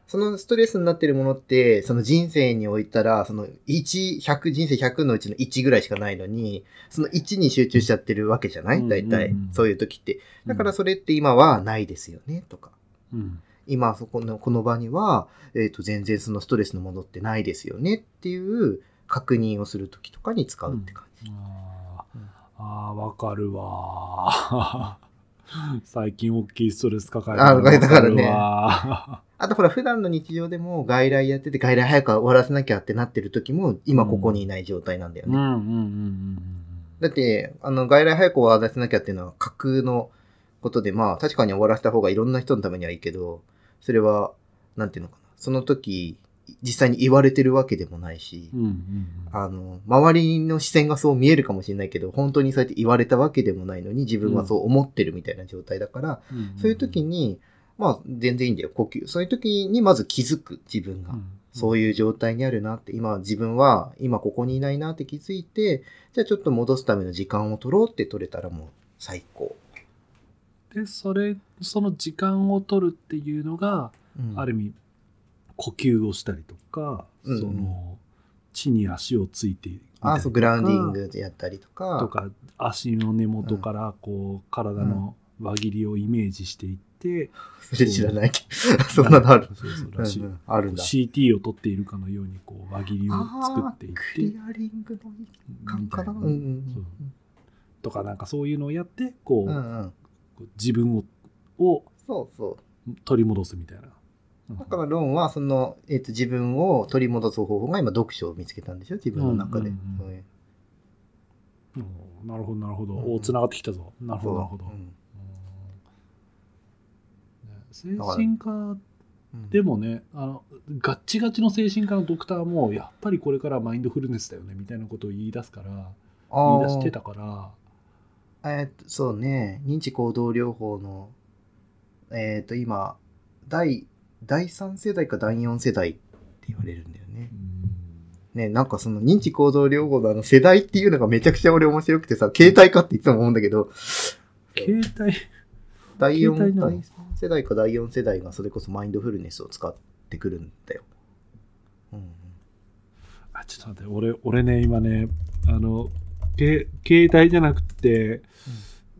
そのストレスになってるものって、その人生においたら、その1、100、人生100のうちの1ぐらいしかないのに、その1に集中しちゃってるわけじゃない？うん大体そういう時って。だからそれって今はないですよね、とか。うん、今そこのこの場には、えー、と全然そのストレスのものってないですよねっていう確認をする時とかに使うって感じ。うんあー、わかるわー。最近大きいストレス抱えてあ抱えたからね。わ あとほら普段の日常でも外来やってて外来早く終わらせなきゃってなってる時も今ここにいない状態なんだよね。うんうんうんうん。だってあの外来早く終わらせなきゃっていうのは架空のことでまあ確かに終わらせた方がいろんな人のためにはいいけどそれはなんていうのかな。その時実際に言われてるわけでもないし。うん。うんうんあの、周りの視線がそう見えるかもしれないけど、本当にそうやって言われたわけでもないのに、自分はそう思ってるみたいな状態だから、うんうん。そういう時に、まあ、全然いいんだよ、呼吸。そういう時にまず気づく、自分が。そういういう状態にあるなって、今自分は今ここにいないなって気づいて、じゃあちょっと戻すための時間を取ろうって取れたらもう最高。うん。で、それ、その時間を取るっていうのが、うんある意味、呼吸をしたりとか、うんその、地に足をついてあ、そう、グラウンディングでやったりとか。とか足の根元からこう体の輪切りをイメージしていって、それ知らないけど。そんなのある。そうそううんらしい、うんあるんだ。CT を取っているかのようにこう輪切りを作っていってクリアリングの一環うんうんとかなんかそういうのをやってこう,、うん。うん自分ををそうそう。取り戻すみたいな。うん。だからロンはその、えっと自分を取り戻す方法が今読書を見つけたんでしょ？自分の中で。なるほどなるほど、うん。おつながってきたぞ。なるほどなるほど、精神科うんでもねあのガッチガチの精神科のドクターもやっぱりこれからマインドフルネスだよねみたいなことを言い出すから言い出してたから。えーっとそうね、認知行動療法の、えーっと、今、第、第3世代か第4世代って言われるんだよねう。んね、なんかその認知行動療法のあの世代っていうのがめちゃくちゃ俺面白くてさ、携帯かっていつも思うんだけど、携帯？第4、携帯なの第3世代か第4世代がそれこそマインドフルネスを使ってくるんだよ。うんうん。あちょっと待って俺俺ね今ねあのけ携帯じゃなくて、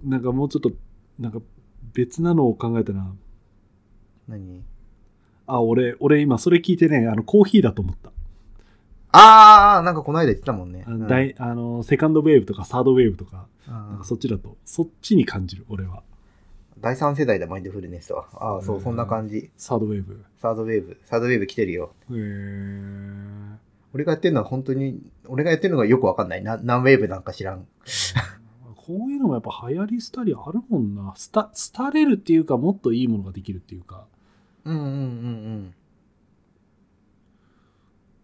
なんかもうちょっとなんか別なのを考えたな何？あ俺俺今それ聞いてねあのコーヒーだと思ったあー、なんかこの間言ってたもんね。あの、うん大あのセカンドウェーブとかサードウェーブとかなんかそっちだとそっちに感じる俺は第3世代だ、マインドフルネスは。ああ、そうう、んそんな感じ。サードウェーブサードウェーブ。サードウェーブ来てるよ。へえ俺がやってるのは本当に、俺がやってるのがよくわかんない。な何ウェーブなんか知らん。こういうのもやっぱ流行り廃りあるもんな。スタ、廃れるっていうか、もっといいものができるっていうか。うんうんうん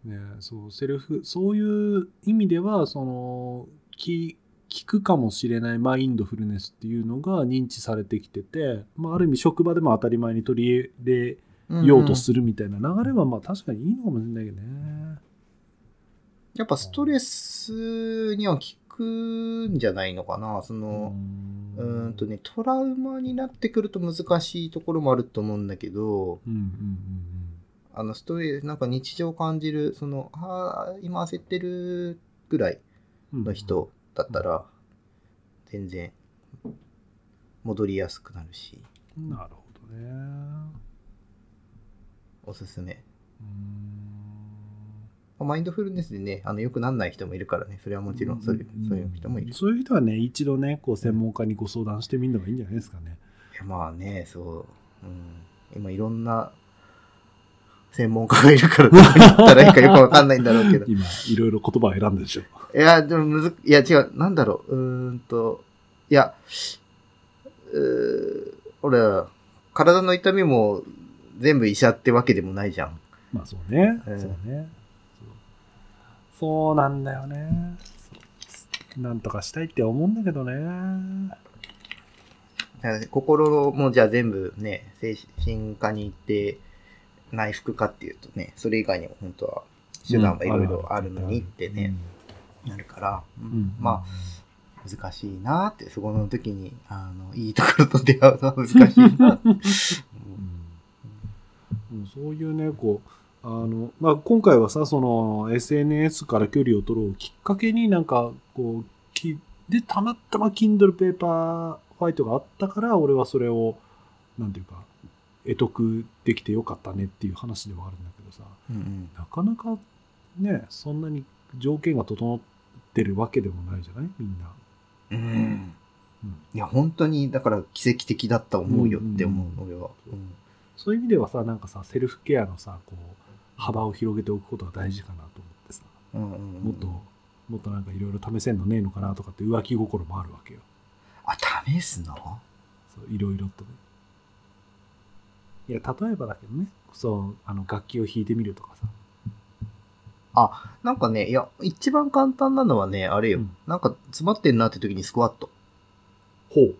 うんね、そう、セルフ、そういう意味では、その、き、聞くかもしれないマインドフルネスっていうのが認知されてきてて、まあ、ある意味職場でも当たり前に取り入れ。ようとするみたいな流れは、まあ確かにいいのかもしれないけどね。やっぱストレスには効くんじゃないのかな？その、うーんとね、トラウマになってくると難しいところもあると思うんだけど、うんうんうんあの、ストレス、なんか日常感じる、その、ああ、今焦ってるぐらいの人だったら、全然戻りやすくなるし、なるほどね。おすすめ。うーんまあマインドフルネスでね、あの、良くなんない人もいるからね、それはもちろんそういう、そういう人もいる。いそういう人はね、一度ね、こう専門家にご相談してみるのがいいんじゃないですかね。や、まあね、そう、うん。今いろんな専門家がいるから、どこに行ったらいいかよくわかんないんだろうけど。今、いろいろ言葉を選んでるでしょ。いや、でもむず、いや、違う、なんだろう、うーんと、いや、うー俺、体の痛みも全部医者ってわけでもないじゃん。まあそうね。うんそうね。そうなんだよね。なんとかしたいって思うんだけどね。心もじゃあ全部ね、精神科に行って内服かっていうとね、それ以外にも本当は手段がいろいろあるのにってね、なるから、ううんんまあ、難しいなって、そこの時に、あの、いいところと出会うのは難しいな。うんうんそういうね、こう、あの、まあ、今回はさ、その、SNS から距離を取ろうきっかけになんか、こう、きで、たまたま Kindle ペーパーファイトがあったから、俺はそれを、なんていうか、得得できてよかったねっていう話ではあるんだけどさ、うんうん。なかなかね、そんなに条件が整ってるわけでもないじゃない？みんな。うん。うん。いや、本当に、だから奇跡的だったと思うよって思う、うん俺は。そういう意味ではさ、なんかさ、セルフケアのさ、こう、幅を広げておくことが大事かなと思ってさ、うんうんうんもっと、もっとなんかいろいろ試せんのねえのかなとかって浮気心もあるわけよ。あ、試すの？そういろいろとね。いや、例えばだけどね、そう、あの、楽器を弾いてみるとかさ。なんかね、いや、一番簡単なのはね、あれよ。うんなんか詰まってんなって時にスクワット。ほう。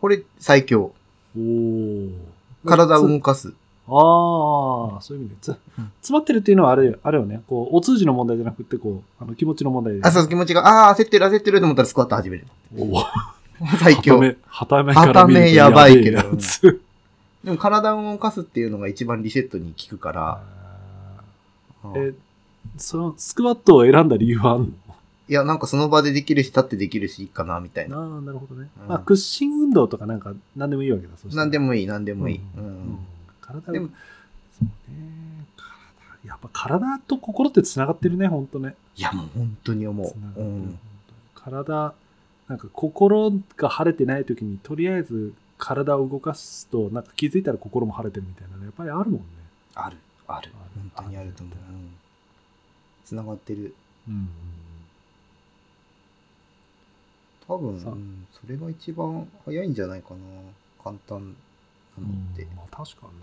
これ最強。おー。体をつ動かす。ああ、そういう意味で。つうん詰まってるっていうのはあれ、あれよね。こう、お通じの問題じゃなくて、こう、あの気持ちの問題で。あ、そう、気持ちが、ああー、焦ってる、焦ってると思ったらスクワット始める。おお。最強。め、はためはためやばいけど でも体を動かすっていうのが一番リセットに効くから。うんえ、そのスクワットを選んだ理由はあんの？いや、なんかその場でできるし、立ってできるし、いいかな、みたいな。ああ、なるほどね。うんまあ、屈伸運動とかなんか、なんでもいいわけだ。そなんでもいい、なんでもいい。ううんん体でもそうね。体、やっぱ体と心ってつながってるね、ほんとね。いや、もう本当に思う。うん体、なんか心が晴れてない時に、とりあえず体を動かすと、なんか気づいたら心も晴れてるみたいなのやっぱりあるもんね。ある、ある。本当にあると思う。つながってる。うんうん多分、さうんそれが一番早いんじゃないかな。簡単なうん。のって。うんまあ確かに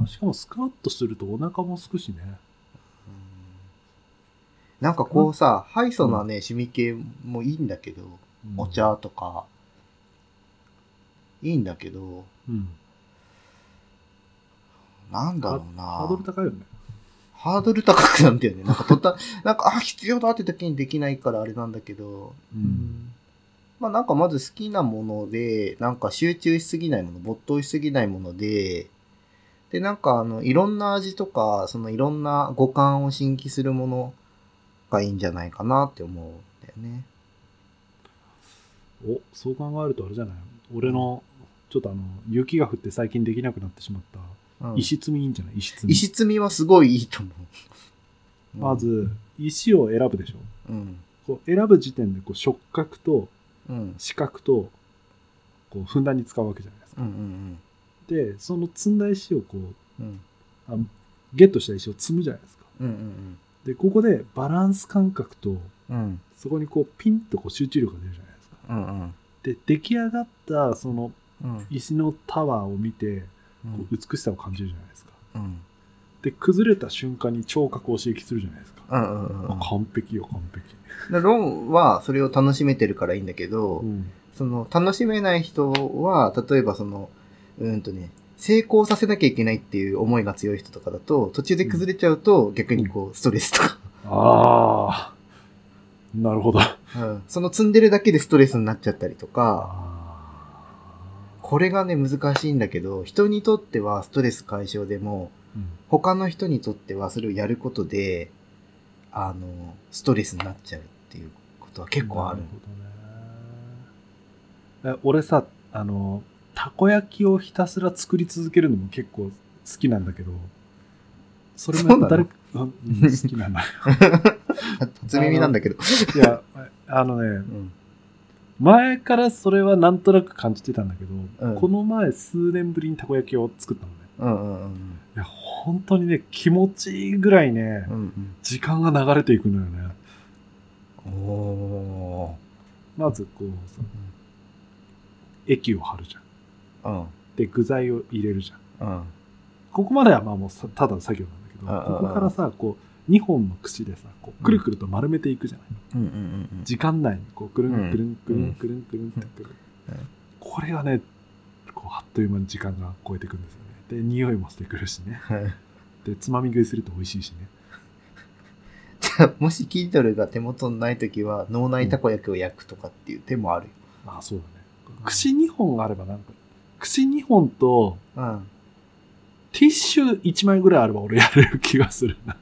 な。しかもスクワットするとお腹もすくしね。うんなんかこうさ、ハイソなね、シミ系もいいんだけど、うんお茶とか、いいんだけど、うん。なんだろうな。ハードル高いよね。ハードル高くなんだよね。なんかとった、なんか、あ、必要だって時にできないからあれなんだけど、うんまあなんかまず好きなもので、なんか集中しすぎないもの、没頭しすぎないもので、で、なんかあの、いろんな味とか、そのいろんな五感を刺激するものがいいんじゃないかなって思うんだよね。おそう考えるとあれじゃない？俺のちょっとあの雪が降って最近できなくなってしまったうん石積みいいんじゃない？石積み石積みはすごいいいと思う。まず石を選ぶでしょうん。こう選ぶ時点でこう触覚とうん。視覚とこうふんだんに使うわけじゃないですかうんうんでその積んだ石をこううん。あゲットした石を積むじゃないですかうんうんでここでバランス感覚とうん。うん。そこにこうピンとこう集中力が出るじゃないですかうんうん。で出来上がったそのうん。石のタワーを見てうんこう美しさを感じるじゃないですかうん。で崩れた瞬間に聴覚を刺激するじゃないですか、うんうんうんあ完璧よ完璧、でロンはそれを楽しめてるからいいんだけど、うん。その楽しめない人は、例えばその、うーんとね、成功させなきゃいけないっていう思いが強い人とかだと、途中で崩れちゃうと逆にこう、ストレスとか、ああなるほど。あうん。その積んでるだけでストレスになっちゃったりとか、あこれがね、難しいんだけど、人にとってはストレス解消でも、うん他の人にとってはそれをやることで、あの、ストレスになっちゃうっていうこことは結構あるな。ほどねえ俺さあのたこ焼きをひたすら作り続けるのも結構好きなんだけどそれも誰か好きなんだ 初耳なんだけど。いやあのねうん。前からそれはなんとなく感じてたんだけど、うんこの前数年ぶりにたこ焼きを作ったのねうんうんうん。いや本当にね気持ちいいぐらいね、うん。うん。時間が流れていくのよね。うん。おまずこうさ液を張るじゃん。ー。うん。で具材を入れるじゃん。うん。ここまではまあもうさただの作業なんだけど、うんうんうん。ここからさこう2本の串でさこうくるくると丸めていくじゃない、うんうんうん時間内にこうくるんうんくるんくるんくるんくるんってくる、うん。これがねこうあっという間に時間が超えていくんですよ。ねで匂いもしてくるしねうん。でつまみ食いすると美味しいしねじゃあ、もしキンドルが手元にないときは、脳内たこ焼きを焼くとかっていう手もあるよ。まあそうだね串2本あればなんか串2本とうん。ティッシュ1枚ぐらいあれば俺やれる気がするな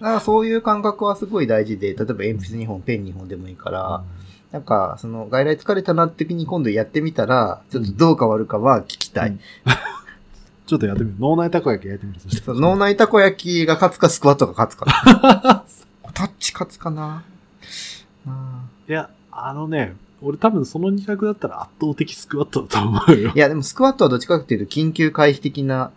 だからそういう感覚はすごい大事で、例えば鉛筆2本、ペン2本でもいいから、なんか、その、外来疲れたなって時に今度やってみたら、ちょっとどう変わるかは聞きたい。うんちょっとやってみる脳内たこ焼きやってみるそしてそう脳内たこ焼きが勝つかスクワットが勝つか。タッチ勝つかな。あいや、あのね、俺多分その2択だったら圧倒的スクワットだと思うよー。いや、でもスクワットはどっちかっていうと緊急回避的な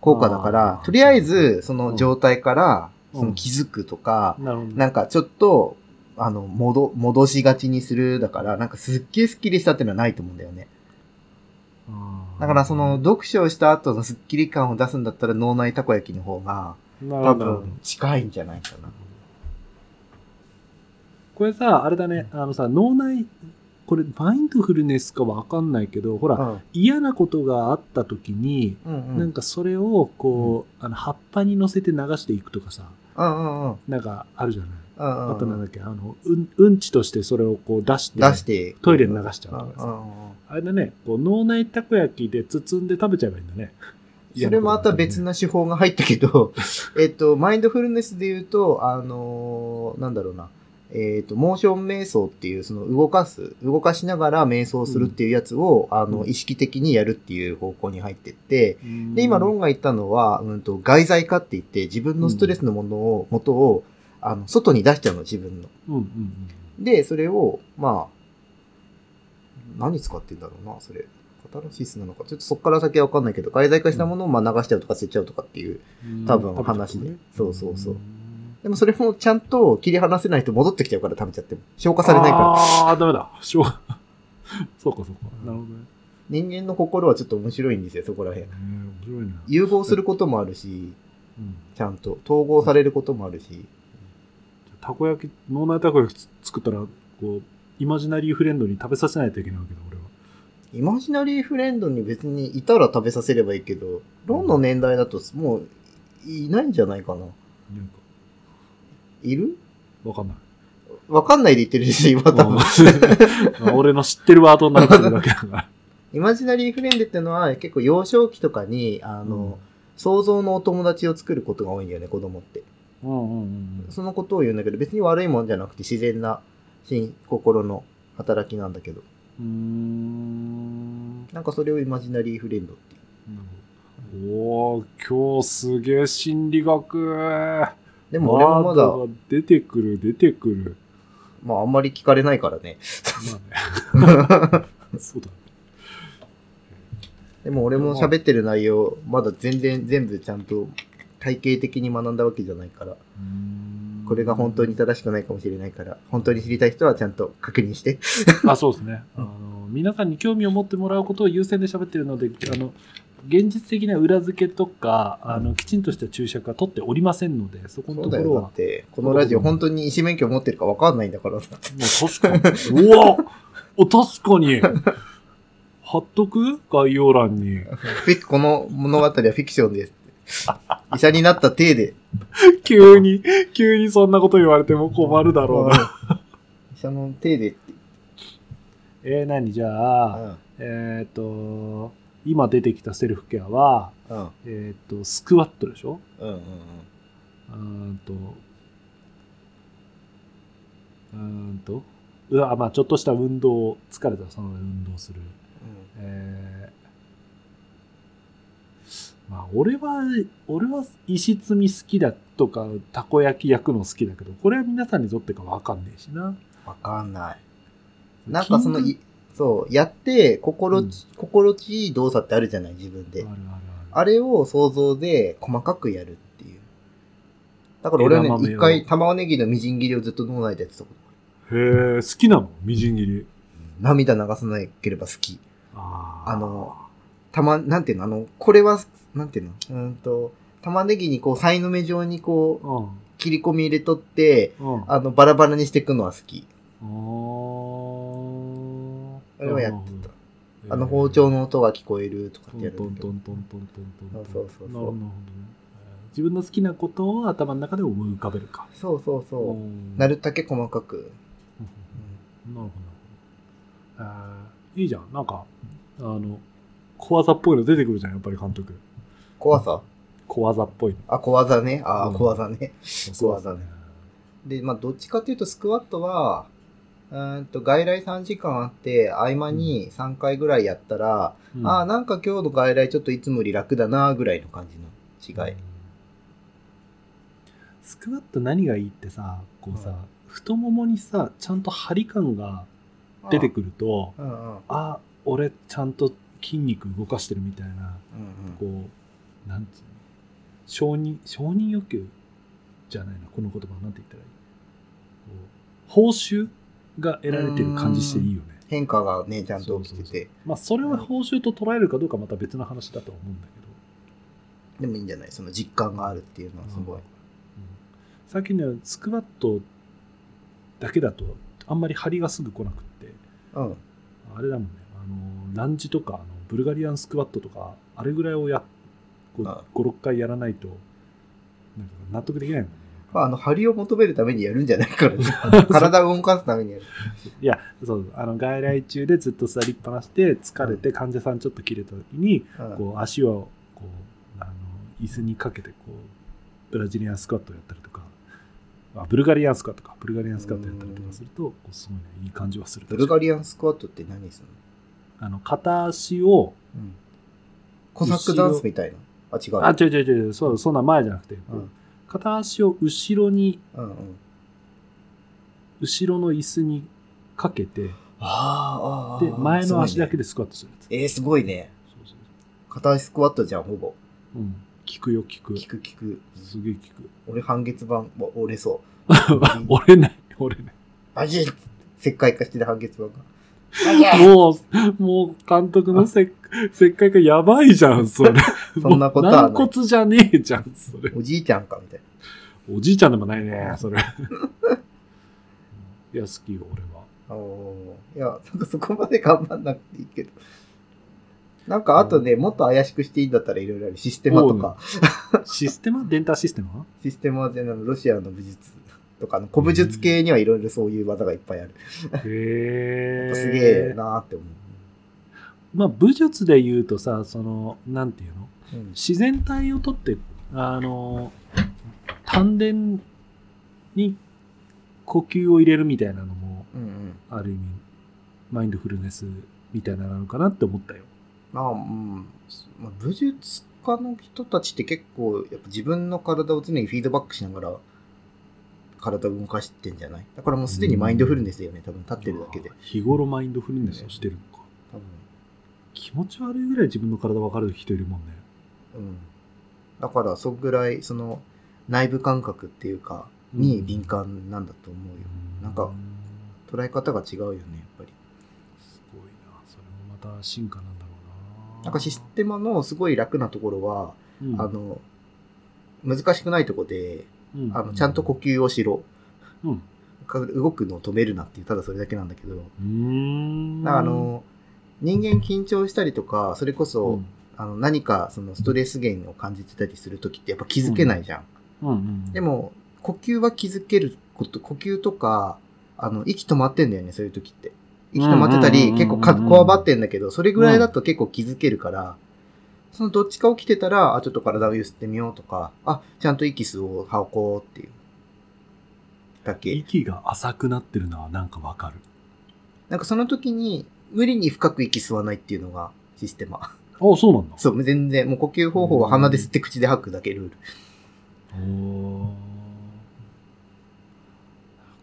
効果だかあら、ーとりあえずその状態から、うんその気づくとか、なるほど。なんかちょっと、あの、戻、戻しがちにするだから、なんかすっげえスッキリしたっていうのはないと思うんだよね。だからその、読書をした後のスッキリ感を出すんだったら脳内たこ焼きの方が、多分近いんじゃないかな。これさ、あれだね、あのさ、脳内、これマインドフルネスかわかんないけど、ほら、うん嫌なことがあった時に、うんうん。なんかそれをこう、あの葉っぱに乗せて流していくとかさ、うんうんうん。なんかあるじゃない。うんうんうんあとなんだっけ、あの、うん、うんちとしてそれをこう出して、出して。トイレに流しちゃうとかさうんうんうんあれだね、こう脳内たこ焼きで包んで食べちゃえばいいんだね。それまた別な手法が入ったけど、えっと、マインドフルネスで言うと、あのーなんだろうな、えっと、モーション瞑想っていう、その動かす、動かしながら瞑想するっていうやつを、あの、うん意識的にやるっていう方向に入ってって、うんで、今、ロンが言ったのは、うんと、外在化って言って、自分のストレスのものを、元を、あの、外に出しちゃうの、自分の。うんうんうん。で、それを、まあ、何使ってんだろうな、それ。カタルシスなのか。ちょっとそこから先はわかんないけど、外在化したものをまあ流しちゃうとか捨てちゃうとかっていう。多分話でそうそうそうでもそれもちゃんと切り離せないと戻ってきちゃうから食べちゃっても。消化されないから。ああ、ダメだ。しょうそうかそうか。なるほどね。人間の心はちょっと面白いんですよ、そこら辺。えー面白いね。融合することもあるし、うんちゃんと統合されることもあるし。たこ焼き、脳内たこ焼き作ったら、こう、イマジナリーフレンドに食べさせないといけないわけだ、俺は。イマジナリーフレンドに別にいたら食べさせればいいけど、ロンの年代だともういないんじゃないかな。なんか、いる？わかんない。わかんないで言ってるでしょ、今多分。うん俺の知ってるワードになってるだけだから。イマジナリーフレンドってのは結構幼少期とかに、あの、想像のお友達を作ることが多いんだよね、子供って。うんうんうんうん。そのことを言うんだけど、別に悪いもんじゃなくて自然な心心の働きなんだけど、うーん。なんかそれをイマジナリーフレンドっていう。おー、今日すげえ心理学。でも俺もまだ、出てくる、出てくる。まああんまり聞かれないからね。そうだね。でも俺も喋ってる内容、まだ全然全部ちゃんと体系的に学んだわけじゃないから、これが本当に正しくないかもしれないから、本当に知りたい人はちゃんと確認して。あ、そうですね。あの、皆さんに興味を持ってもらうことを優先で喋ってるので、あの、現実的な裏付けとか、あの、きちんとした注釈は取っておりませんので、そこの。ところはだっ。て、このラジオ本当に医師免許持ってるかわかんないんだからさ。もう確かに。うわ お、確かに。貼っとく？概要欄に。この物語はフィクションです。医者になった体で。急に、急にそんなこと言われても困るだろうな。医者の体で。えー、何？じゃあ、うんえっ、と、今出てきたセルフケアは、うん。えっ、と、スクワットでしょ？うんうんうん。うーんと、うーんと、うわまあちょっとした運動疲れたらその運動するえーまあ俺は俺は石積み好きだとかたこ焼き焼くの好きだけどこれは皆さんにとってかわかんねえしなわかんない。なんかその、そう、やって、心うん地、心地いい動作ってあるじゃない、自分である。あるあるあれを想像で細かくやるっていう。だから俺はね、一回玉ねぎのみじん切りをずっと脳内でやってたこと。へえ好きなの？みじん切り涙流さなければ好き。あーあの玉、なんていうの？あの、これは、なんていうの？うーんと、玉ねぎにこう、さいの目状にこう、うん切り込み入れとって、うんああの、バラバラにしていくのは好き。ああれはやってた。あの、包丁の音が聞こえるとかトってやるトントン。トントントントントンそうそうそうねえー自分の好きなことを頭の中で思い浮かべるかそうそうそう。んなるだけ細かく。うんなるほどなるほど。あーいいじゃん。なんか、あの、小技っぽいの出てくるじゃん、やっぱり監督。怖さ？小技っぽいの。あ、小技ね。あうん小技ね。小技ね。で、まあ、どっちかというと、スクワットは、うーんと、外来3時間あって、合間に3回ぐらいやったら、うんああ、なんか今日の外来ちょっといつもより楽だな、ぐらいの感じの違い。スクワット何がいいってさ、こうさ、うん太ももにさ、ちゃんと張り感が出てくると、うんうん。うんあ、俺ちゃんと筋肉動かしてるみたいな、うん。こう、なんつうの承認承認欲求じゃないなこの言葉なんて言ったらいい？報酬が得られてる感じしていいよね。変化がねちゃんと起きてて。まあそれを報酬と捉えるかどうかまた別の話だと思うんだけど。でもいいんじゃない？その実感があるっていうのはすごい、最近ねスクワットだけだとあんまり張りがすぐ来なくって。うん。あれだもんね。あのランジとかあのブルガリアンスクワットとかあれぐらいをやっ56回やらないとなんか納得できないもんね。まあ、あの、張りを求めるためにやるんじゃないから、ね、体を動かすためにやる。いや、そう、あの、外来中でずっと座りっぱなしで疲れて患者さんちょっと切れた時に、うん、こう、足を、こう、あの、椅子にかけて、こう、ブラジリアンスクワットをやったりとか、あブルガリアンスクワットか、ブルガリアンスクワットやったりとかすると、こうすごい、ね、いい感じはする。ブルガリアンスクワットって何するの？あの、片足を、うん、コサックダンスみたいな。あ、違う。あ、違う違う違う、そう、そんな前じゃなくて、こううん片足を後ろに、うんうん。後ろの椅子にかけて、あーあー。で、前の足だけで。でスクワットするやつ。えー、すごいね。そうそう片足スクワットじゃん、ほぼ。そう。うん。効くよ、効く。聞く聞く。すげえ効く。俺半月板、お折れそう。折れない、折れない。バジ？ッ石灰化してる半月板が。バジッもう、もう、監督のせ石灰がやばいじゃん、それ。そんなことはない軟骨じゃねえじゃん、それ。おじいちゃんか、みたいな。おじいちゃんでもないね、それ。いや、好きよ、俺は。おーいや、なんかそこまで頑張んなくていいけど。なんかあとね、もっと怪しくしていいんだったらいろいろある。システマとか、システマ？デンタシステマ？システマでロシアの武術とかの古武術系にはいろいろそういう技がいっぱいある。へえ。すげえなーって思う。まあ、武術で言うとさ、その、なんていうの？うん自然体をとって、あの、丹田に呼吸を入れるみたいなのも、うんうん。ある意味、マインドフルネスみたいなのかなって思ったよ。まあ、うん。まあ、武術家の人たちって結構、やっぱ自分の体を常にフィードバックしながら、体を動かしてんじゃない？だからもうすでにマインドフルネスだよね、多分立ってるだけで。日頃マインドフルネスをしてるのか。多分。気持ち悪いぐらい自分の体分かる人いるもんね。うん。だから、そんぐらい、その、内部感覚っていうか、に敏感なんだと思うよ。なんか捉え方が違うよね、やっぱり。すごいな。それもまた進化なんだろうな。なんかシステマのすごい楽なところは、うんあの、難しくないところで、うんあの、ちゃんと呼吸をしろ。うん。か動くのを止めるなっていう、ただそれだけなんだけど、うーん。だからあの、人間緊張したりとか、それこそ、うん、あの何かそのストレス源を感じてたりするときってやっぱ気づけないじゃん。うんうん。でも、呼吸は気づけること、呼吸とか、あの、息止まってんだよね、そういう時って。息止まってたり、結構かこわばってんだけど、それぐらいだと結構気づけるから、そのどっちか起きてたら、あ、ちょっと体を揺すってみようとか、あ、ちゃんと息吸おう、吐こうっていう。かけ。息が浅くなってるのはなんかわかる。なんかその時に無理に深く息吸わないっていうのがシステマ。あ、そうなんだ。そう、全然、もう呼吸方法は鼻で吸って口で吐くだけルール。おー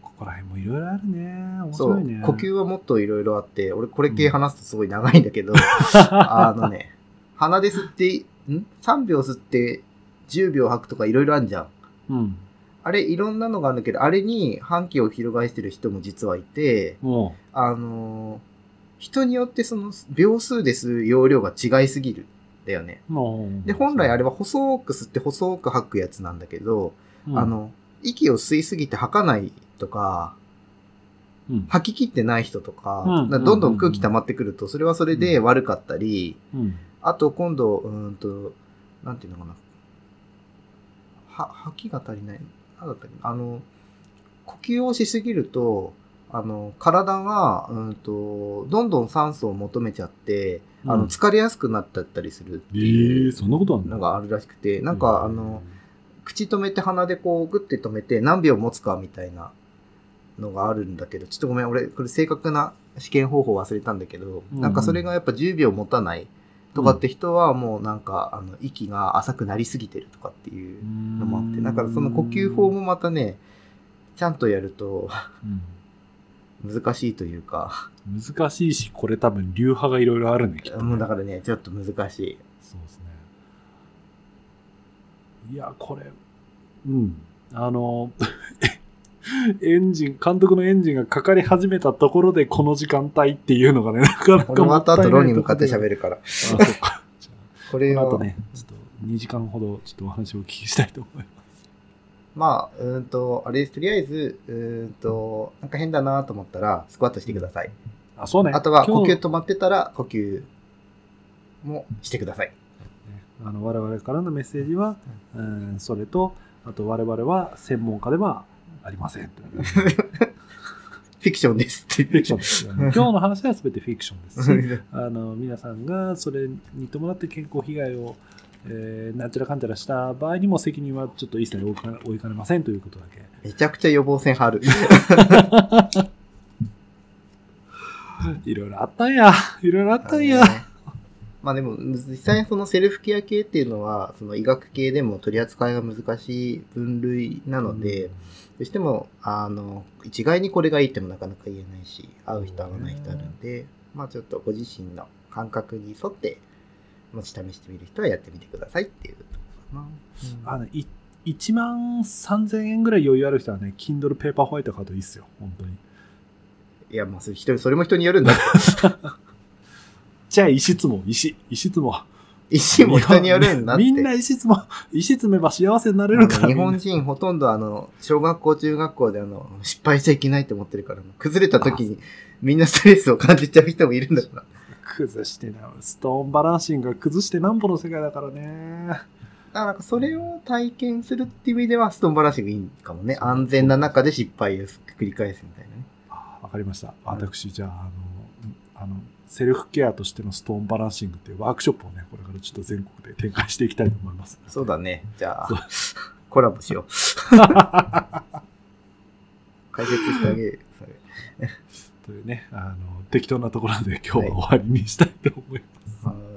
ここら辺もいろいろあるね。面そう、白いね。呼吸はもっといろいろあって、俺これ系話すとすごい長いんだけど、あのね、鼻で吸って、ん ?3 秒吸って10秒吐くとかいろいろあるじゃん。うん。あれいろんなのがあるけど、あれに反旗を翻してる人も実はいて、もあのー人によってその秒数で吸う容量が違いすぎる。だよね。で、本来あれは細く吸って細く吐くやつなんだけど、うん、あの、息を吸いすぎて吐かないとか、うん、吐き切ってない人とか、うんどんどん空気溜まってくると、それはそれで悪かったり、うん。あと今度、うーんと、なんていうのかな。は、吐きが足りない？なんだったっけあの、呼吸をしすぎると、あの、体が、うーんと、どんどん酸素を求めちゃって、あの、うん疲れやすくなっちゃったりするってえいうー、そんなことあるの？があるらしくて、なんか、あの、、口止めて鼻でこうグッて止めて何秒持つかみたいなのがあるんだけど、ちょっとごめん、俺、これ正確な試験方法忘れたんだけど、うん。なんかそれがやっぱ10秒持たないとかって人はもうなんか、あの、息が浅くなりすぎてるとかっていうのもあって、だからその呼吸法もまたね、ちゃんとやるとうん難しいというか、難しいし、これ多分流派がいろいろあるね、きっとね、もうだからね、ちょっと難しい。そうですね。いや、これ、うん。あの、エンジン、監督のエンジンがかかり始めたところでこの時間帯っていうのがね、なかなか俺も後々ローに向かってる。喋るから。あ、そっか。これをこの後ね、ちょっと2時間ほどちょっとお話をお聞きしたいと思います。まあ、うーんと、あれです。とりあえず、うーんと、なんか変だなと思ったら、スクワットしてください。あ、そうね。あとは、呼吸止まってたら、呼吸もしてください。ねあの我々からのメッセージは、うん、それと、あと我々は専門家ではありません。フィクションですってフィクションですよね。今日の話は全てフィクションです。あの皆さんがそれに伴って健康被害を、えーなんちゃらかんちゃらした場合にも責任はちょっと一切負いか負いかねませんということだけ。めちゃくちゃ予防線張る。いろいろあったんや。いろいろあったんや。まあでも、実際にそのセルフケア系っていうのは、その医学系でも取り扱いが難しい分類なので、どうしても、あの、一概にこれがいいってもなかなか言えないし、合う人合わない人あるんで、まあちょっとご自身の感覚に沿って、もし試してみる人はやってみてくださいっていうところかな。あのい1万3000円ぐらい余裕ある人はね、Kindle ペーパーホワイト買うといいっすよ、本当に。いや、まあそれ人それも人によるんだ。じゃあ、石積もう、石、石積も石も人によるんだって。みんな石積もう、石積めば幸せになれるから。日本人ほとんどあの、小学校、中学校であの、失敗しちゃいけないって思ってるから、崩れた時にみんなストレスを感じちゃう人もいるんだから。な崩してな、ストーンバランシングが崩してなんぼの世界だからね。だからなんかそれを体験するっていう意味では、ストーンバランシングいいかもね。安全な中で失敗を繰り返すみたいなね。あわかりました。私、じゃあ、あの、あの、セルフケアとしてのストーンバランシングっていうワークショップをね、これからちょっと全国で展開していきたいと思います。そうだね。じゃあ、コラボしよう。解説してあげる。それというね、あの、適当なところで今日は終わりにしたいと思います。はい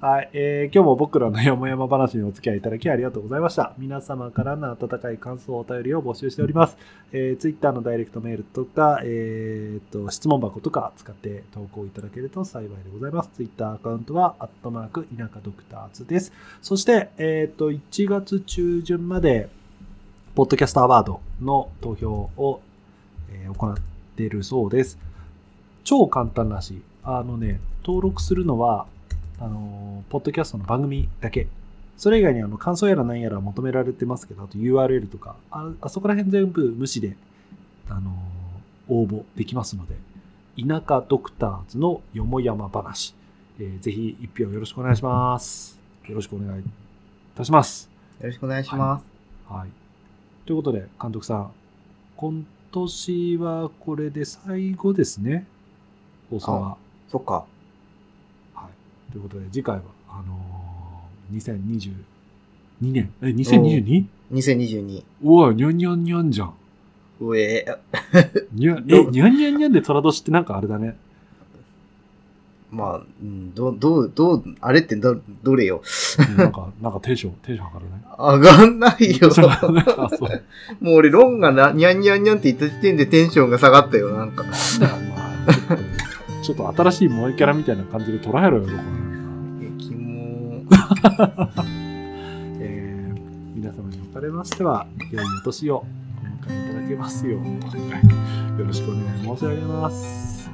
はい、えー今日も僕らのよもやま話にお付き合いいただきありがとうございました。皆様からの温かい感想、お便りを募集しております。えー、Twitter のダイレクトメールとか、えーと、質問箱とか使って投稿いただけると幸いでございます。Twitter アカウントは、アットマーク、田舎ドクターズです。そして、えーと、1月中旬まで、ポッドキャストアワードの投票を、えー行っているそうです。超簡単らしい。あのね、登録するのは、あの、ポッドキャストの番組だけ。それ以外にあの感想やら何やら求められてますけど、あと URL とか、ああそこら辺全部無視で、あの、応募できますので、田舎ドクターズのよもやま話、えーぜひ一票よろしくお願いします。よろしくお願いいたします。よろしくお願いします。はい。ということで、監督さん、今年はこれで最後ですね、放送は。そっか。はい。ということで、次回は、あのー、2022年、え、2022? 2022。うわ、にゃんにゃんにゃんじゃん。うえにゃえ、にゃんにゃんにゃんで虎年ってなんかあれだね。まあ、うん、ど、どう、どう、あれってど、どれよ？うんなんか、なんかテンション、テンション上がるね。上がんないよ。もう俺、ロンがな、にゃんにゃんにゃんって言った時点でテンションが下がったよ、なんか。まあ、ちょっと、ちょっと新しい萌えキャラみたいな感じで捉えろよ、どこキモえー皆様におかれましては、良いお年をお迎えいただけますよう、よろしくお願い申し上げます。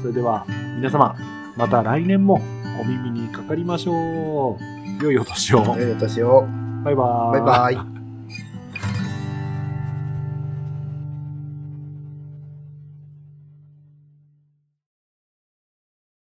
それでは、皆様、また来年もお耳にかかりましょう。良いお年を。良いお年を。バイバーイ。バイバイ。